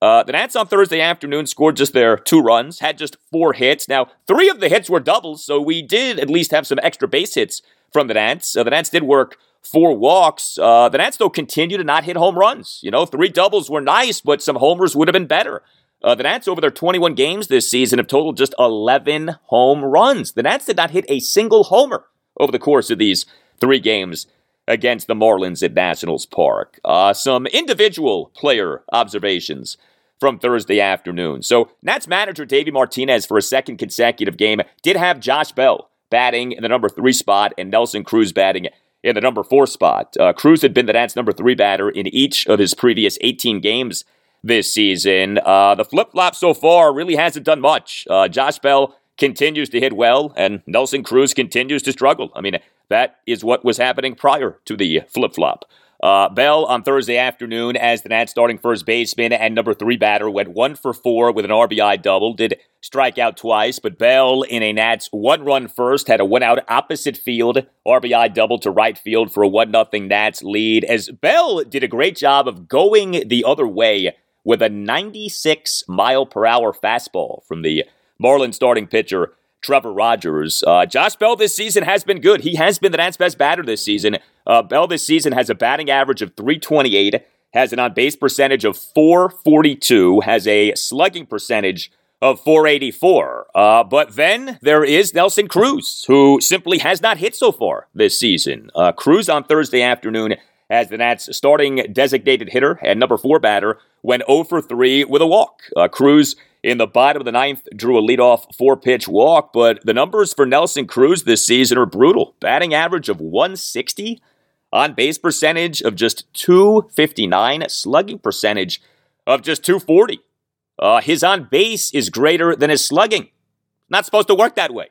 Uh, the Nats on Thursday afternoon scored just their two runs, had just four hits. Now, three of the hits were doubles, so we did at least have some extra base hits from the Nats. Uh, the Nats did work four walks. Uh, the Nats, though, continue to not hit home runs. You know, three doubles were nice, but some homers would have been better. Uh, the Nats, over their 21 games this season, have totaled just 11 home runs. The Nats did not hit a single homer over the course of these three games against the Marlins at Nationals Park. Uh, some individual player observations from Thursday afternoon. So, Nats manager Davey Martinez, for a second consecutive game, did have Josh Bell batting in the number three spot and Nelson Cruz batting in the number four spot. Uh, Cruz had been the Nats' number three batter in each of his previous 18 games this season. Uh, the flip flop so far really hasn't done much. Uh, Josh Bell continues to hit well, and Nelson Cruz continues to struggle. I mean, that is what was happening prior to the flip flop. Uh, Bell on Thursday afternoon as the Nats starting first baseman and number three batter went one for four with an RBI double. Did strike out twice, but Bell in a Nats one run first had a one out opposite field RBI double to right field for a one nothing Nats lead. As Bell did a great job of going the other way with a 96 mile per hour fastball from the Marlins starting pitcher Trevor Rogers. Uh, Josh Bell this season has been good. He has been the Nats' best batter this season. Uh, Bell this season has a batting average of 328, has an on base percentage of 442, has a slugging percentage of 484. Uh, but then there is Nelson Cruz, who simply has not hit so far this season. Uh, Cruz on Thursday afternoon as the Nats starting designated hitter and number four batter went 0 for 3 with a walk. Uh, Cruz in the bottom of the ninth drew a leadoff four pitch walk, but the numbers for Nelson Cruz this season are brutal. Batting average of 160, on base percentage of just 259, slugging percentage of just 240. Uh, his on base is greater than his slugging. Not supposed to work that way.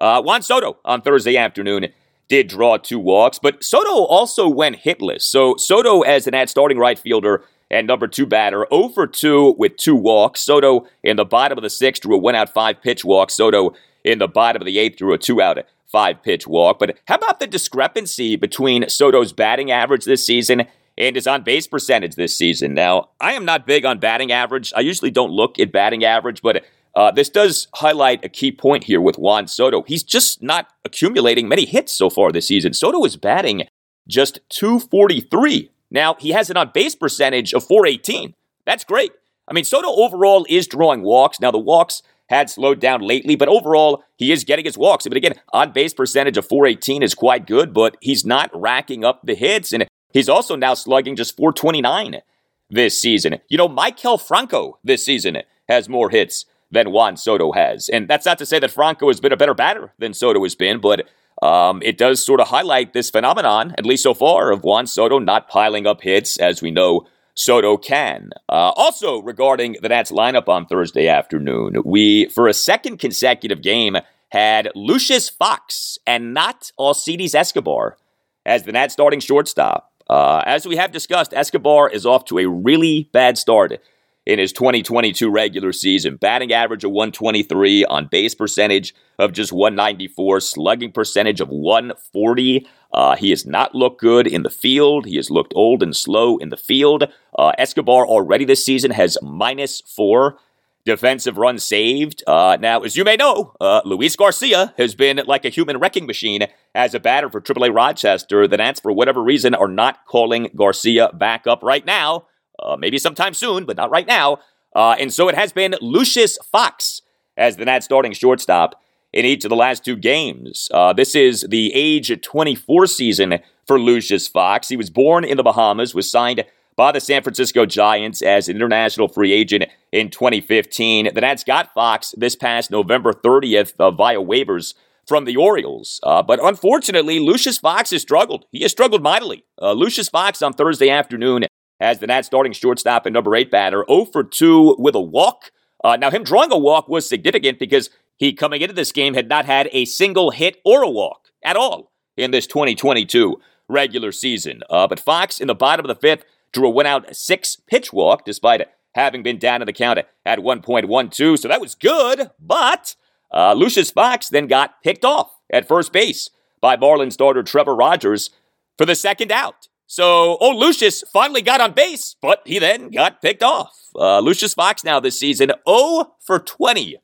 Uh, Juan Soto on Thursday afternoon did draw two walks, but Soto also went hitless. So Soto, as an ad starting right fielder and number two batter, 0 for 2 with two walks. Soto in the bottom of the sixth drew a one out five pitch walk. Soto in the bottom of the eighth drew a two out five pitch walk. But how about the discrepancy between Soto's batting average this season and his on base percentage this season? Now, I am not big on batting average. I usually don't look at batting average, but uh, this does highlight a key point here with Juan Soto. He's just not accumulating many hits so far this season. Soto is batting just 243. Now, he has an on base percentage of 418. That's great. I mean, Soto overall is drawing walks. Now, the walks had slowed down lately, but overall, he is getting his walks. But again, on base percentage of 418 is quite good, but he's not racking up the hits. And he's also now slugging just 429 this season. You know, Maikel Franco this season has more hits than Juan Soto has. And that's not to say that Franco has been a better batter than Soto has been, but um, it does sort of highlight this phenomenon, at least so far, of Juan Soto not piling up hits, as we know Soto can. Uh, also, regarding the Nats lineup on Thursday afternoon, we, for a second consecutive game, had Lucius Fox and not Alcides Escobar as the Nats starting shortstop. Uh, as we have discussed, Escobar is off to a really bad start in his 2022 regular season. Batting average of 123, on base percentage of just 194, slugging percentage of 140. Uh, he has not looked good in the field. He has looked old and slow in the field. Uh, Escobar already this season has minus four defensive runs saved. Uh, now, as you may know, uh, Luis Garcia has been like a human wrecking machine as a batter for AAA Rochester. The Nats, for whatever reason, are not calling Garcia back up right now. Uh, maybe sometime soon, but not right now. Uh, and so it has been Lucius Fox as the Nats starting shortstop in each of the last two games. Uh, this is the age 24 season for Lucius Fox. He was born in the Bahamas, was signed by the San Francisco Giants as an international free agent in 2015. The Nats got Fox this past November 30th uh, via waivers from the Orioles. Uh, but unfortunately, Lucius Fox has struggled. He has struggled mightily. Uh, Lucius Fox on Thursday afternoon as the Nats starting shortstop and number eight batter, 0 for 2 with a walk. Uh, now, him drawing a walk was significant because he, coming into this game, had not had a single hit or a walk at all in this 2022 regular season. Uh, but Fox, in the bottom of the fifth, drew a one out six pitch walk despite having been down in the count at 1.12. So that was good, but uh, Lucius Fox then got picked off at first base by Marlins starter Trevor Rogers for the second out. So old Lucius finally got on base, but he then got picked off. Uh, Lucius Fox now this season 0 for 20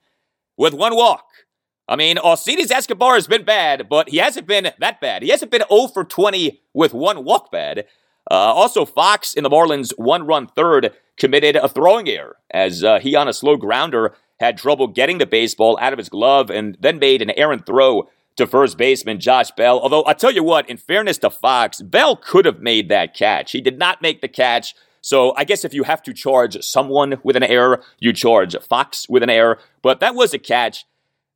with one walk. I mean, Alcides Escobar has been bad, but he hasn't been that bad. He hasn't been 0 for 20 with one walk bad. Uh, also, Fox in the Marlins' one run third committed a throwing error as uh, he on a slow grounder had trouble getting the baseball out of his glove and then made an errant throw to first baseman Josh Bell. Although I tell you what, in fairness to Fox, Bell could have made that catch. He did not make the catch. So I guess if you have to charge someone with an error, you charge Fox with an error. But that was a catch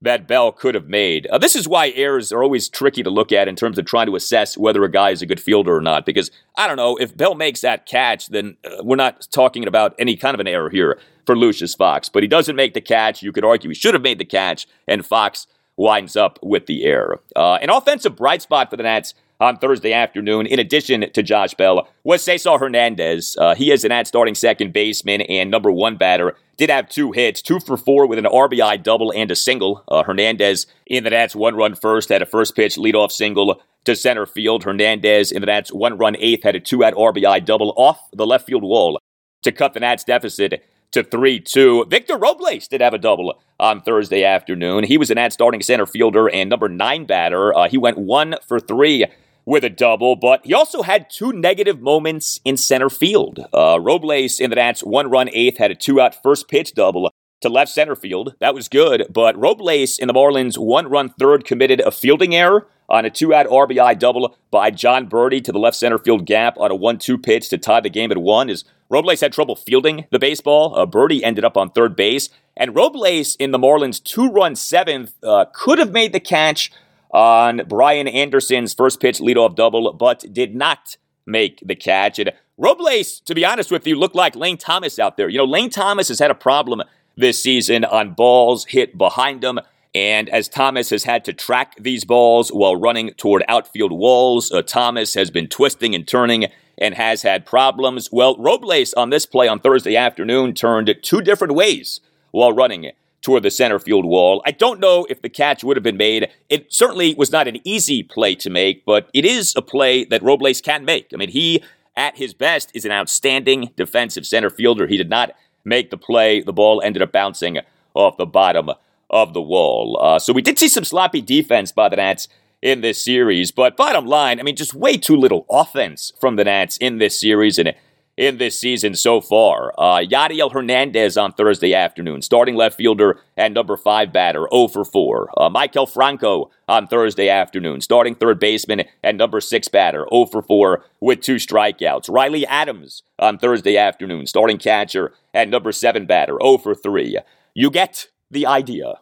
that Bell could have made. Uh, this is why errors are always tricky to look at in terms of trying to assess whether a guy is a good fielder or not. Because I don't know if Bell makes that catch, then uh, we're not talking about any kind of an error here for Lucius Fox, but he doesn't make the catch. You could argue he should have made the catch, and Fox winds up with the error. Uh, an offensive bright spot for the Nats on Thursday afternoon, in addition to Josh Bell, was Cesar Hernandez. Uh, he is an Nats starting second baseman and number one batter. Did have two hits, two for four with an RBI double and a single. Uh, Hernandez in the Nats one run first had a first pitch leadoff single to center field. Hernandez in the Nats one run eighth had a two out RBI double off the left field wall to cut the Nats deficit to 3 2. Victor Robles did have a double on Thursday afternoon. He was an ad starting center fielder and number nine batter. Uh, he went one for three with a double, but he also had two negative moments in center field. Uh, Robles in the Nats one run eighth had a two out first pitch double to left center field. That was good, but Robles in the Marlins one run third committed a fielding error on a two out RBI double by John Berti to the left center field gap on a 1 2 pitch to tie the game at one. As Robles had trouble fielding the baseball, uh, Berti ended up on third base. And Robles in the Marlins' two run seventh uh, could have made the catch on Brian Anderson's first pitch leadoff double, but did not make the catch. And Robles, to be honest with you, looked like Lane Thomas out there. You know, Lane Thomas has had a problem this season on balls hit behind him. And as Thomas has had to track these balls while running toward outfield walls, uh, Thomas has been twisting and turning and has had problems. Well, Robles on this play on Thursday afternoon turned two different ways while running toward the center field wall. I don't know if the catch would have been made. It certainly was not an easy play to make, but it is a play that Robles can make. I mean, he, at his best, is an outstanding defensive center fielder. He did not make the play. The ball ended up bouncing off the bottom of the wall. Uh, so we did see some sloppy defense by the Nats in this series, but bottom line, I mean, just way too little offense from the Nats in this series and in this season so far. Uh, Yadiel Hernandez on Thursday afternoon, starting left fielder and number five batter, 0 for 4. Uh, Maikel Franco on Thursday afternoon, starting third baseman and number six batter, 0 for 4 with two strikeouts. Riley Adams on Thursday afternoon, starting catcher and number seven batter, 0 for 3. You get the idea.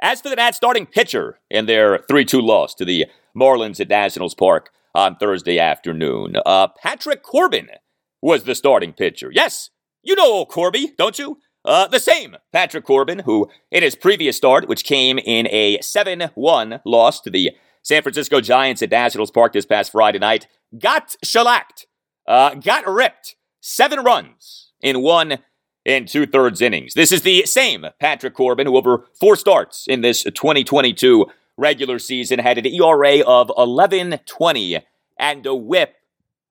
As for the Nats starting pitcher in their 3 2 loss to the Marlins at Nationals Park on Thursday afternoon, uh, Patrick Corbin was the starting pitcher. Yes, you know old Corby, don't you? Uh, the same Patrick Corbin, who in his previous start, which came in a 7 1 loss to the San Francisco Giants at Nationals Park this past Friday night, got shellacked, uh, got ripped. Seven runs in one in two thirds innings. This is the same Patrick Corbin who, over four starts in this 2022 regular season, had an ERA of 11.20 and a whip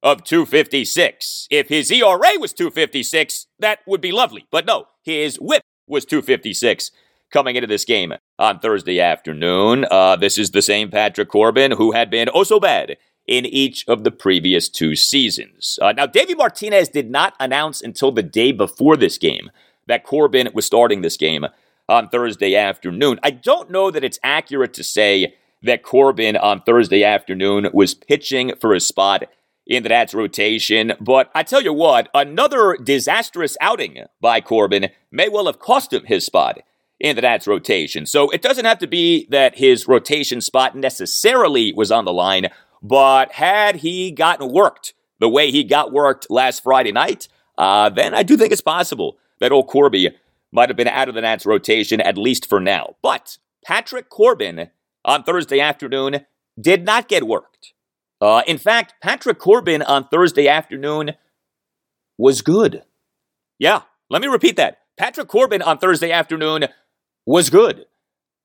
of 256. If his ERA was 256, that would be lovely. But no, his whip was 256 coming into this game on Thursday afternoon. Uh, this is the same Patrick Corbin who had been oh so bad in each of the previous two seasons. Uh, now, Davey Martinez did not announce until the day before this game that Corbin was starting this game on Thursday afternoon. I don't know that it's accurate to say that Corbin on Thursday afternoon was pitching for a spot in the Nats rotation, but I tell you what, another disastrous outing by Corbin may well have cost him his spot in the Nats rotation. So it doesn't have to be that his rotation spot necessarily was on the line. But had he gotten worked the way he got worked last Friday night, uh, then I do think it's possible that old Corby might have been out of the Nats rotation, at least for now. But Patrick Corbin on Thursday afternoon did not get worked. Uh, in fact, Patrick Corbin on Thursday afternoon was good. Yeah, let me repeat that. Patrick Corbin on Thursday afternoon was good.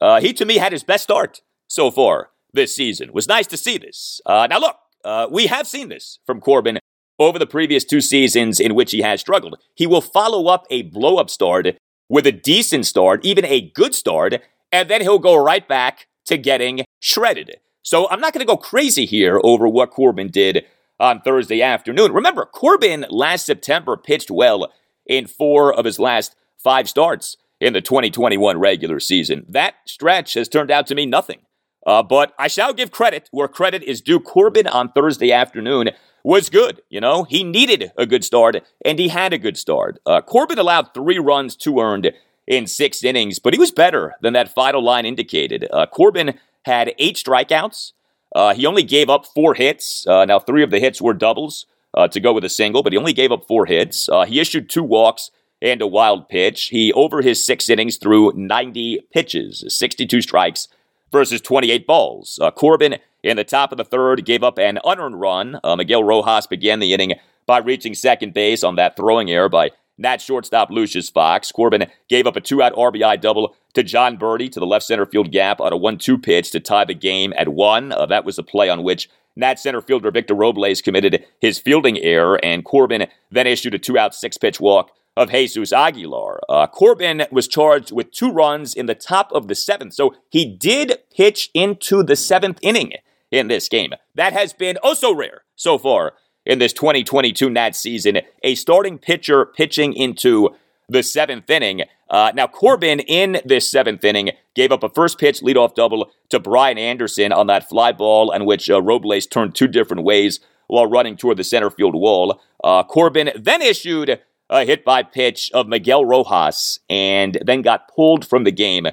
Uh, he, to me, had his best start so far this season. It was nice to see this. Uh, now, look, uh, we have seen this from Corbin over the previous two seasons in which he has struggled. He will follow up a blow up start with a decent start, even a good start, and then he'll go right back to getting shredded. So I'm not going to go crazy here over what Corbin did on Thursday afternoon. Remember, Corbin last September pitched well in four of his last five starts in the 2021 regular season. That stretch has turned out to mean nothing. Uh, but I shall give credit where credit is due. Corbin on Thursday afternoon was good. You know, he needed a good start, and he had a good start. Uh, Corbin allowed three runs, two earned in six innings, but he was better than that final line indicated. Uh, Corbin had eight strikeouts. Uh, he only gave up four hits. Uh, now, three of the hits were doubles uh, to go with a single, but he only gave up four hits. he issued two walks and a wild pitch. He, over his six innings, threw 90 pitches, 62 strikes versus 28 balls. Uh, Corbin, in the top of the third, gave up an unearned run. Uh, Miguel Rojas began the inning by reaching second base on that throwing error by Nat shortstop Lucius Fox. Corbin gave up a two out RBI double to John Berti to the left center field gap on a 1 2 pitch to tie the game at one. Uh, that was the play on which Nat center fielder Victor Robles committed his fielding error, and Corbin then issued a two out six pitch walk of Jesus Aguilar. Uh, Corbin was charged with two runs in the top of the seventh, so he did pitch into the seventh inning in this game. That has been oh so rare so far in this 2022 Nats season. A starting pitcher pitching into the seventh inning. Uh, now, Corbin in this seventh inning gave up a first pitch leadoff double to Brian Anderson on that fly ball, in which uh, Robles turned two different ways while running toward the center field wall. Uh, Corbin then issued a hit by pitch of Miguel Rojas and then got pulled from the game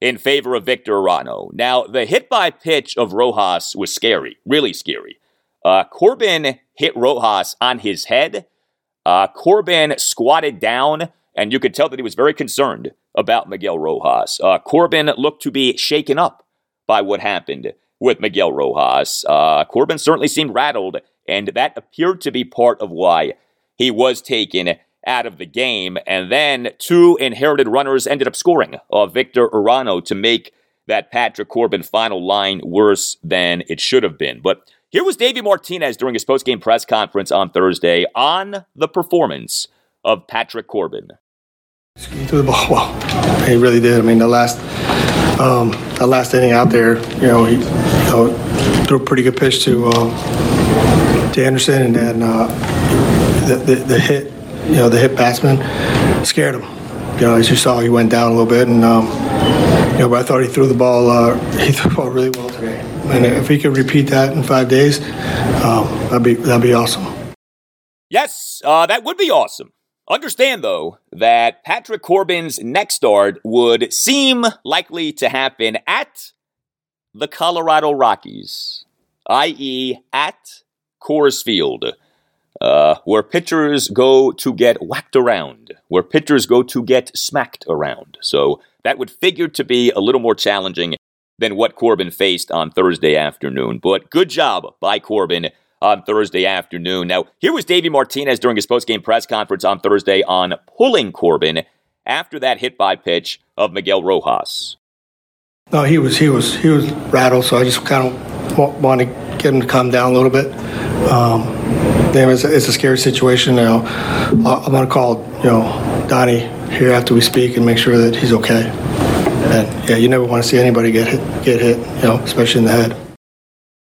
in favor of Victor Arano. Now, the hit by pitch of Rojas was scary, really scary. Uh, Corbin hit Rojas on his head. Uh, Corbin squatted down, and you could tell that he was very concerned about Miguel Rojas. Uh, Corbin looked to be shaken up by what happened with Miguel Rojas. Uh, Corbin certainly seemed rattled, and that appeared to be part of why he was taken out of the game. And then two inherited runners ended up scoring uh, Victor Arano to make that Patrick Corbin final line worse than it should have been. But here was Davey Martinez during his postgame press conference on Thursday on the performance of Patrick Corbin.
He threw the ball well. He really did. I mean, the last um, the last inning out there, you know, he you know, threw a pretty good pitch to uh, to Anderson, and then uh, the, the, the hit, you know, the hit batsman scared him. You know, as you saw, he went down a little bit, and um, you know, but I thought he threw the ball. Uh, he threw the ball really well today. And if he could repeat that in five days, um, that'd be that'd be awesome.
Yes, uh, that would be awesome. Understand, though, that Patrick Corbin's next start would seem likely to happen at the Colorado Rockies, i.e., at Coors Field, uh, where pitchers go to get whacked around, where pitchers go to get smacked around. So that would figure to be a little more challenging than what Corbin faced on Thursday afternoon. But good job by Corbin on Thursday afternoon. Now, here was Davey Martinez during his postgame press conference on Thursday on pulling Corbin after that hit by pitch of Miguel Rojas.
No, he was he was he was rattled, so I just kind of want to get him to calm down a little bit. Um, it's it's a scary situation now. I'm going to call you know Donnie here after we speak and make sure that he's okay. And yeah, you never want to see anybody get hit, get hit, you know, especially in the head.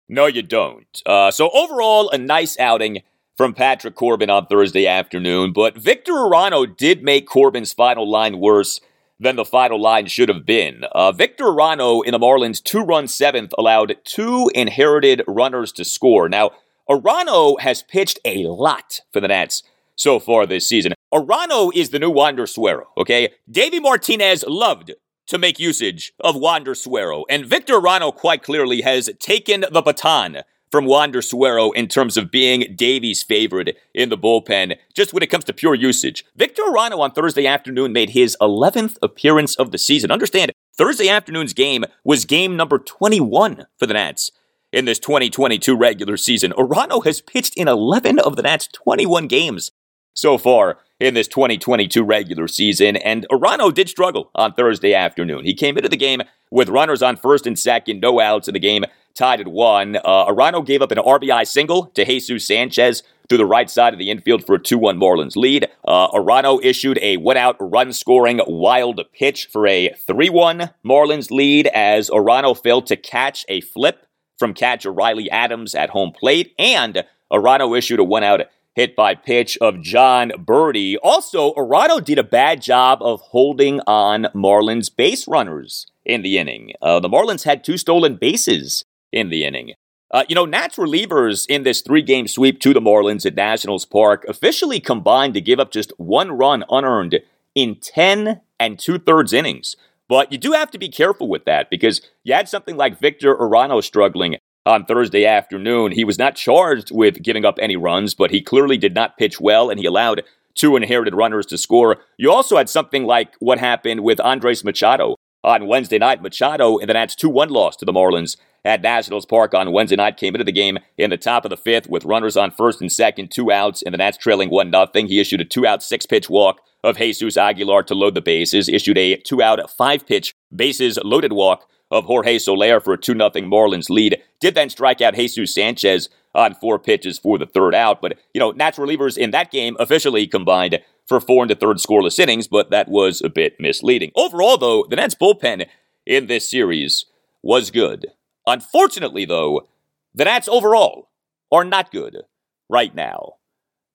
No, you don't. Uh, so overall, a nice outing from Patrick Corbin on Thursday afternoon, but Victor Arano did make Corbin's final line worse than the final line should have been. Uh, Victor Arano in the Marlins' two-run seventh allowed two inherited runners to score. Now, Arano has pitched a lot for the Nats so far this season. Arano is the new Wander Suero, okay? Davey Martinez loved to make usage of Wander Suero. And Victor Arano quite clearly has taken the baton from Wander Suero in terms of being Davey's favorite in the bullpen, just when it comes to pure usage. Victor Arano on Thursday afternoon made his 11th appearance of the season. Understand, Thursday afternoon's game was game number 21 for the Nats in this 2022 regular season. Arano has pitched in 11 of the Nats' 21 games so far in this 2022 regular season. And Arano did struggle on Thursday afternoon. He came into the game with runners on first and second, no outs in the game, tied at one. Uh, Arano gave up an RBI single to Jesus Sanchez through the right side of the infield for a 2 1 Marlins lead. Uh, Arano issued a one out run scoring wild pitch for a 3 1 Marlins lead as Arano failed to catch a flip from catcher Riley Adams at home plate. And Arano issued a one out hit by pitch of John Berti. Also, Arano did a bad job of holding on Marlins base runners in the inning. Uh, the Marlins had two stolen bases in the inning. Uh, you know, Nats relievers in this three game sweep to the Marlins at Nationals Park officially combined to give up just one run unearned in 10 and two thirds innings. But you do have to be careful with that because you had something like Victor Arano struggling on Thursday afternoon. He was not charged with giving up any runs, but he clearly did not pitch well, and he allowed two inherited runners to score. You also had something like what happened with Andres Machado on Wednesday night. Machado in the Nats 2 1 loss to the Marlins at Nationals Park on Wednesday night came into the game in the top of the fifth with runners on first and second, two outs, and the Nats trailing 1 0. He issued a two out, six pitch walk of Jesus Aguilar to load the bases, issued a two out, five pitch, bases loaded walk of Jorge Soler for a 2 0 Marlins lead. Did then strike out Jesus Sanchez on four pitches for the third out. But, you know, Nats relievers in that game officially combined for four and the third scoreless innings, but that was a bit misleading. Overall, though, the Nats bullpen in this series was good. Unfortunately, though, the Nats overall are not good right now.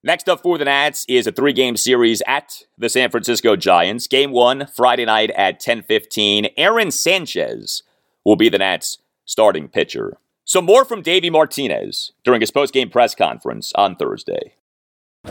Next up for the Nats is a three-game series at the San Francisco Giants. Game one, Friday night at 10:15. Aaron Sanchez will be the Nats' starting pitcher. So more from Davey Martinez during his post-game press conference on Thursday.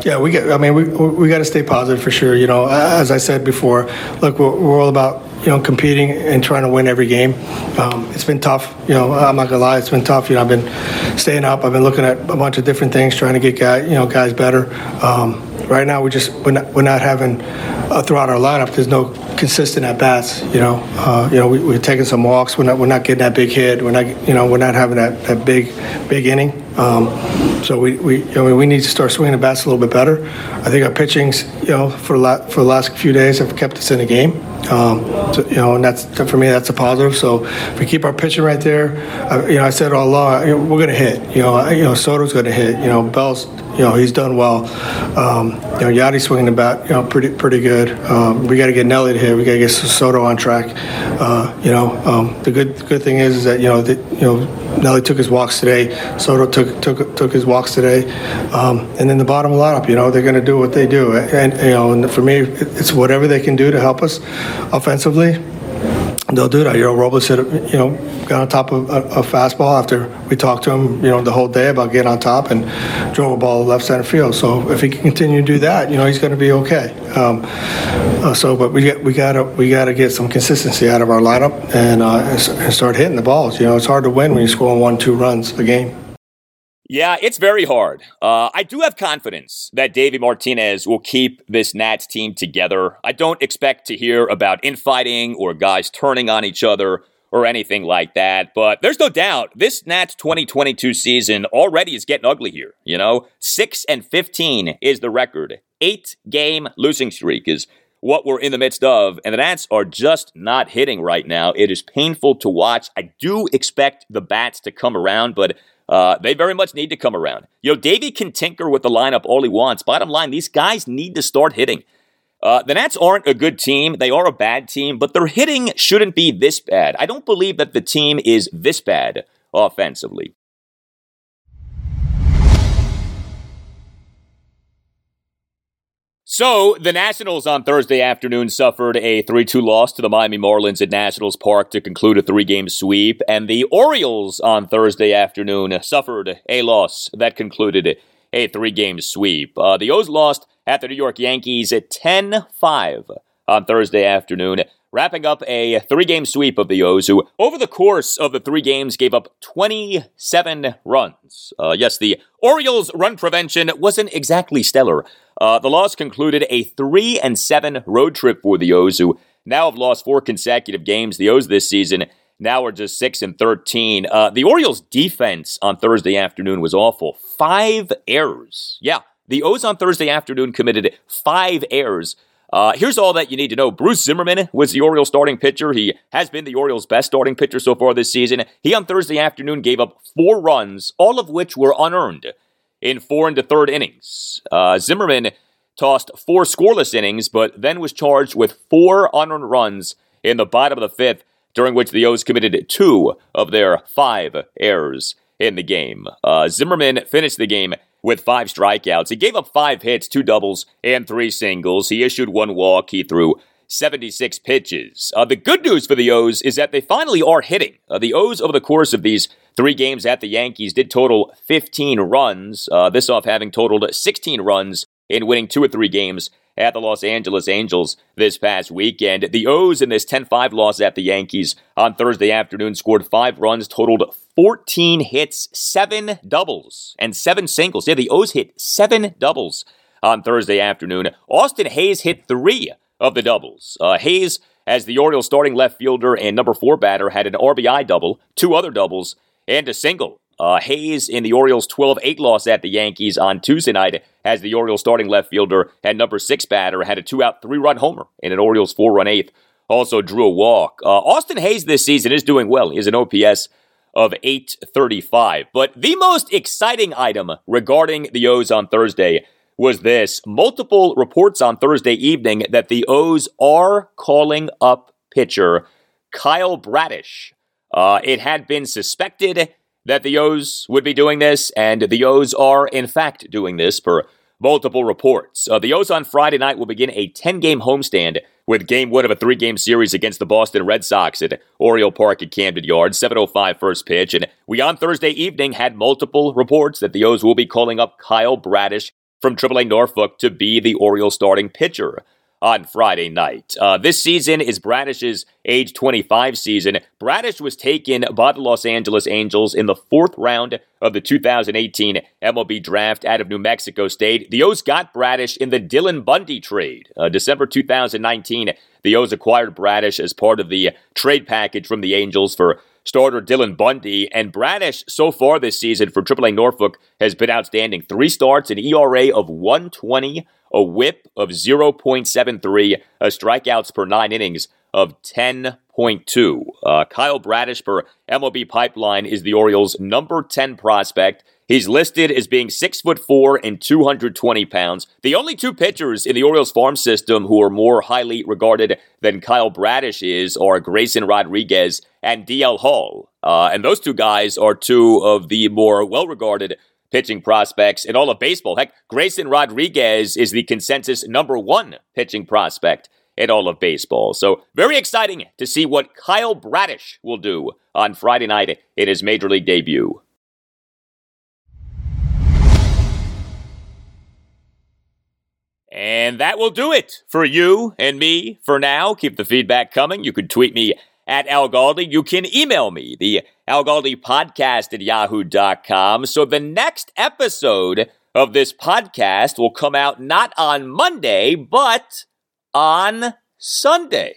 Yeah, we get. I mean, we we got to stay positive for sure. You know, as I said before, look, we're, we're all about you know competing and trying to win every game. Um, it's been tough. You know, I'm not gonna lie, it's been tough. You know, I've been staying up. I've been looking at a bunch of different things, trying to get guy, you know guys better. Um, right now, we just we're not, we're not having uh, throughout our lineup. There's no consistent at bats. You know, uh, you know we, are taking some walks. We're not we're not getting that big hit. We're not you know we're not having that, that big big inning. Um, so we, we I mean, we need to start swinging the bats a little bit better. I think our pitchings, you know, for la- for the last few days have kept us in the game. Um, so, you know, and that's for me that's a positive. So if we keep our pitching right there, uh, you know, I said all along, you know, we're going to hit. You know, you know, Soto's going to hit. You know, Bell's, you know, he's done well. Um, you know, Yadi's swinging the bat, you know, pretty pretty good. Um, we got to get Nelly to hit. We got to get Soto on track. Uh, you know, um, the good the good thing is, is that you know that you know Nelly took his walks today. Soto took took took his walks today, um, and then the bottom lineup. You know, they're going to do what they do, and you know, and for me, it's whatever they can do to help us offensively they'll do that. You know, Robles hit, you know, got on top of a, a, fastball after we talked to him, you know, the whole day about getting on top and drove a ball left center field. So if he can continue to do that, you know, he's going to be okay. Um, uh, so, but we get, we got to we got to get some consistency out of our lineup and, uh, and start hitting the balls. You know, it's hard to win when you're scoring one, two runs a game.
Yeah, it's very hard. Uh, I do have confidence that Davey Martinez will keep this Nats team together. I don't expect to hear about infighting or guys turning on each other or anything like that. But there's no doubt this Nats 2022 season already is getting ugly here. You know, 6 and 15 is the record. Eight game losing streak is what we're in the midst of. And the Nats are just not hitting right now. It is painful to watch. I do expect the bats to come around, but uh, they very much need to come around. You know, Davey can tinker with the lineup all he wants. Bottom line, these guys need to start hitting. Uh, the Nats aren't a good team. They are a bad team, but their hitting shouldn't be this bad. I don't believe that the team is this bad offensively. So, the Nationals on Thursday afternoon suffered a 3 2 loss to the Miami Marlins at Nationals Park to conclude a three game sweep. And the Orioles on Thursday afternoon suffered a loss that concluded a three game sweep. Uh, the O's lost at the New York Yankees at 10 5 on Thursday afternoon wrapping up a three game sweep of the O's, who, over the course of the three games, gave up 27 runs. Uh, yes, the Orioles' run prevention wasn't exactly stellar. Uh, the loss concluded a 3 and 7 road trip for the O's, who now have lost four consecutive games. The O's this season now are just 6 and 13. Uh, the Orioles' defense on Thursday afternoon was awful. Five errors. Yeah, the O's on Thursday afternoon committed five errors. Uh, here's all that you need to know. Bruce Zimmermann was the Orioles starting pitcher. He has been the Orioles' best starting pitcher so far this season. He on Thursday afternoon gave up four runs, all of which were unearned in four and a third innings. Uh, Zimmermann tossed four scoreless innings, but then was charged with four unearned runs in the bottom of the fifth, during which the O's committed two of their five errors in the game. Uh, Zimmermann finished the game with five strikeouts. He gave up five hits, two doubles, and three singles. He issued one walk. He threw 76 pitches. Uh, the good news for the O's is that they finally are hitting. Uh, the O's, over the course of these three games at the Yankees, did total 15 runs, uh, this off having totaled 16 runs in winning two or three games at the Los Angeles Angels this past weekend. The O's in this 10 5 loss at the Yankees on Thursday afternoon scored five runs, totaled 14 hits, seven doubles, and seven singles. Yeah, the O's hit seven doubles on Thursday afternoon. Austin Hays hit three of the doubles. Uh, Hays, as the Orioles starting left fielder and number four batter, had an RBI double, two other doubles, and a single. Uh, Hays in the Orioles 12 8 loss at the Yankees on Tuesday night, as the Orioles starting left fielder and number six batter, had a two out, three run homer in an Orioles four run eighth. Also drew a walk. Uh, Austin Hays this season is doing well. He has an OPS of 835. But the most exciting item regarding the O's on Thursday was this multiple reports on Thursday evening that the O's are calling up pitcher Kyle Bradish. Uh, it had been suspected that the O's would be doing this, and the O's are, in fact, doing this per multiple reports. Uh, the O's on Friday night will begin a 10 game homestand with game one of a three game series against the Boston Red Sox at Oriole Park at Camden Yards, 7.05 first pitch. And we on Thursday evening had multiple reports that the O's will be calling up Kyle Bradish from AAA Norfolk to be the Orioles starting pitcher on Friday night. Uh, this season is Bradish's age 25 season. Bradish was taken by the Los Angeles Angels in the fourth round of the 2018 MLB draft out of New Mexico State. The O's got Bradish in the Dylan Bundy trade. Uh, December 2019, the O's acquired Bradish as part of the trade package from the Angels for starter Dylan Bundy. And Bradish, so far this season for AAA Norfolk, has been outstanding. Three starts, an ERA of 120, a whip of 0.73, a strikeouts per nine innings of 10.2. Uh, Kyle Bradish for MLB Pipeline is the Orioles' number 10 prospect. He's listed as being six foot four and 220 pounds. The only two pitchers in the Orioles farm system who are more highly regarded than Kyle Bradish is are Grayson Rodriguez and DL Hall. Uh, and those two guys are two of the more well regarded pitching prospects in all of baseball. Heck, Grayson Rodriguez is the consensus number one pitching prospect in all of baseball. So, very exciting to see what Kyle Bradish will do on Friday night in his major league debut. And that will do it for you and me for now. Keep the feedback coming. You can tweet me at Al Galdi. You can email me, the Al Galdi podcast at yahoo.com. So the next episode of this podcast will come out not on Monday, but on Sunday.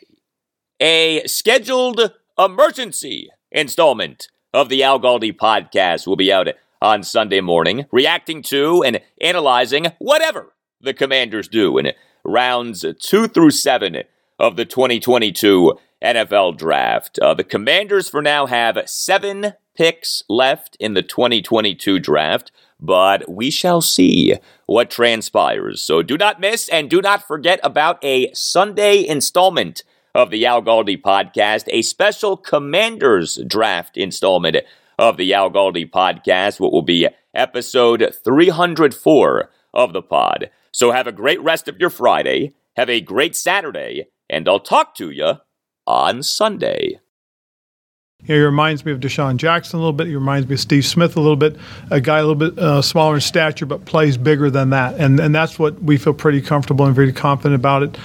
A scheduled emergency installment of the Al Galdi podcast will be out on Sunday morning, reacting to and analyzing whatever the Commanders do in rounds two through seven of the 2022 NFL Draft. Uh, the Commanders for now have seven picks left in the 2022 draft, but we shall see what transpires. So do not miss and do not forget about a Sunday installment of the Al Galdi podcast, a special Commanders draft installment of the Al Galdi podcast, what will be episode 304 of the pod. So have a great rest of your Friday. Have a great Saturday, and I'll talk to you on Sunday.
he reminds me of DeSean Jackson a little bit. He reminds me of Steve Smith a little bit. A guy a little bit uh, smaller in stature, but plays bigger than that. And and that's what we feel pretty comfortable and very confident about it.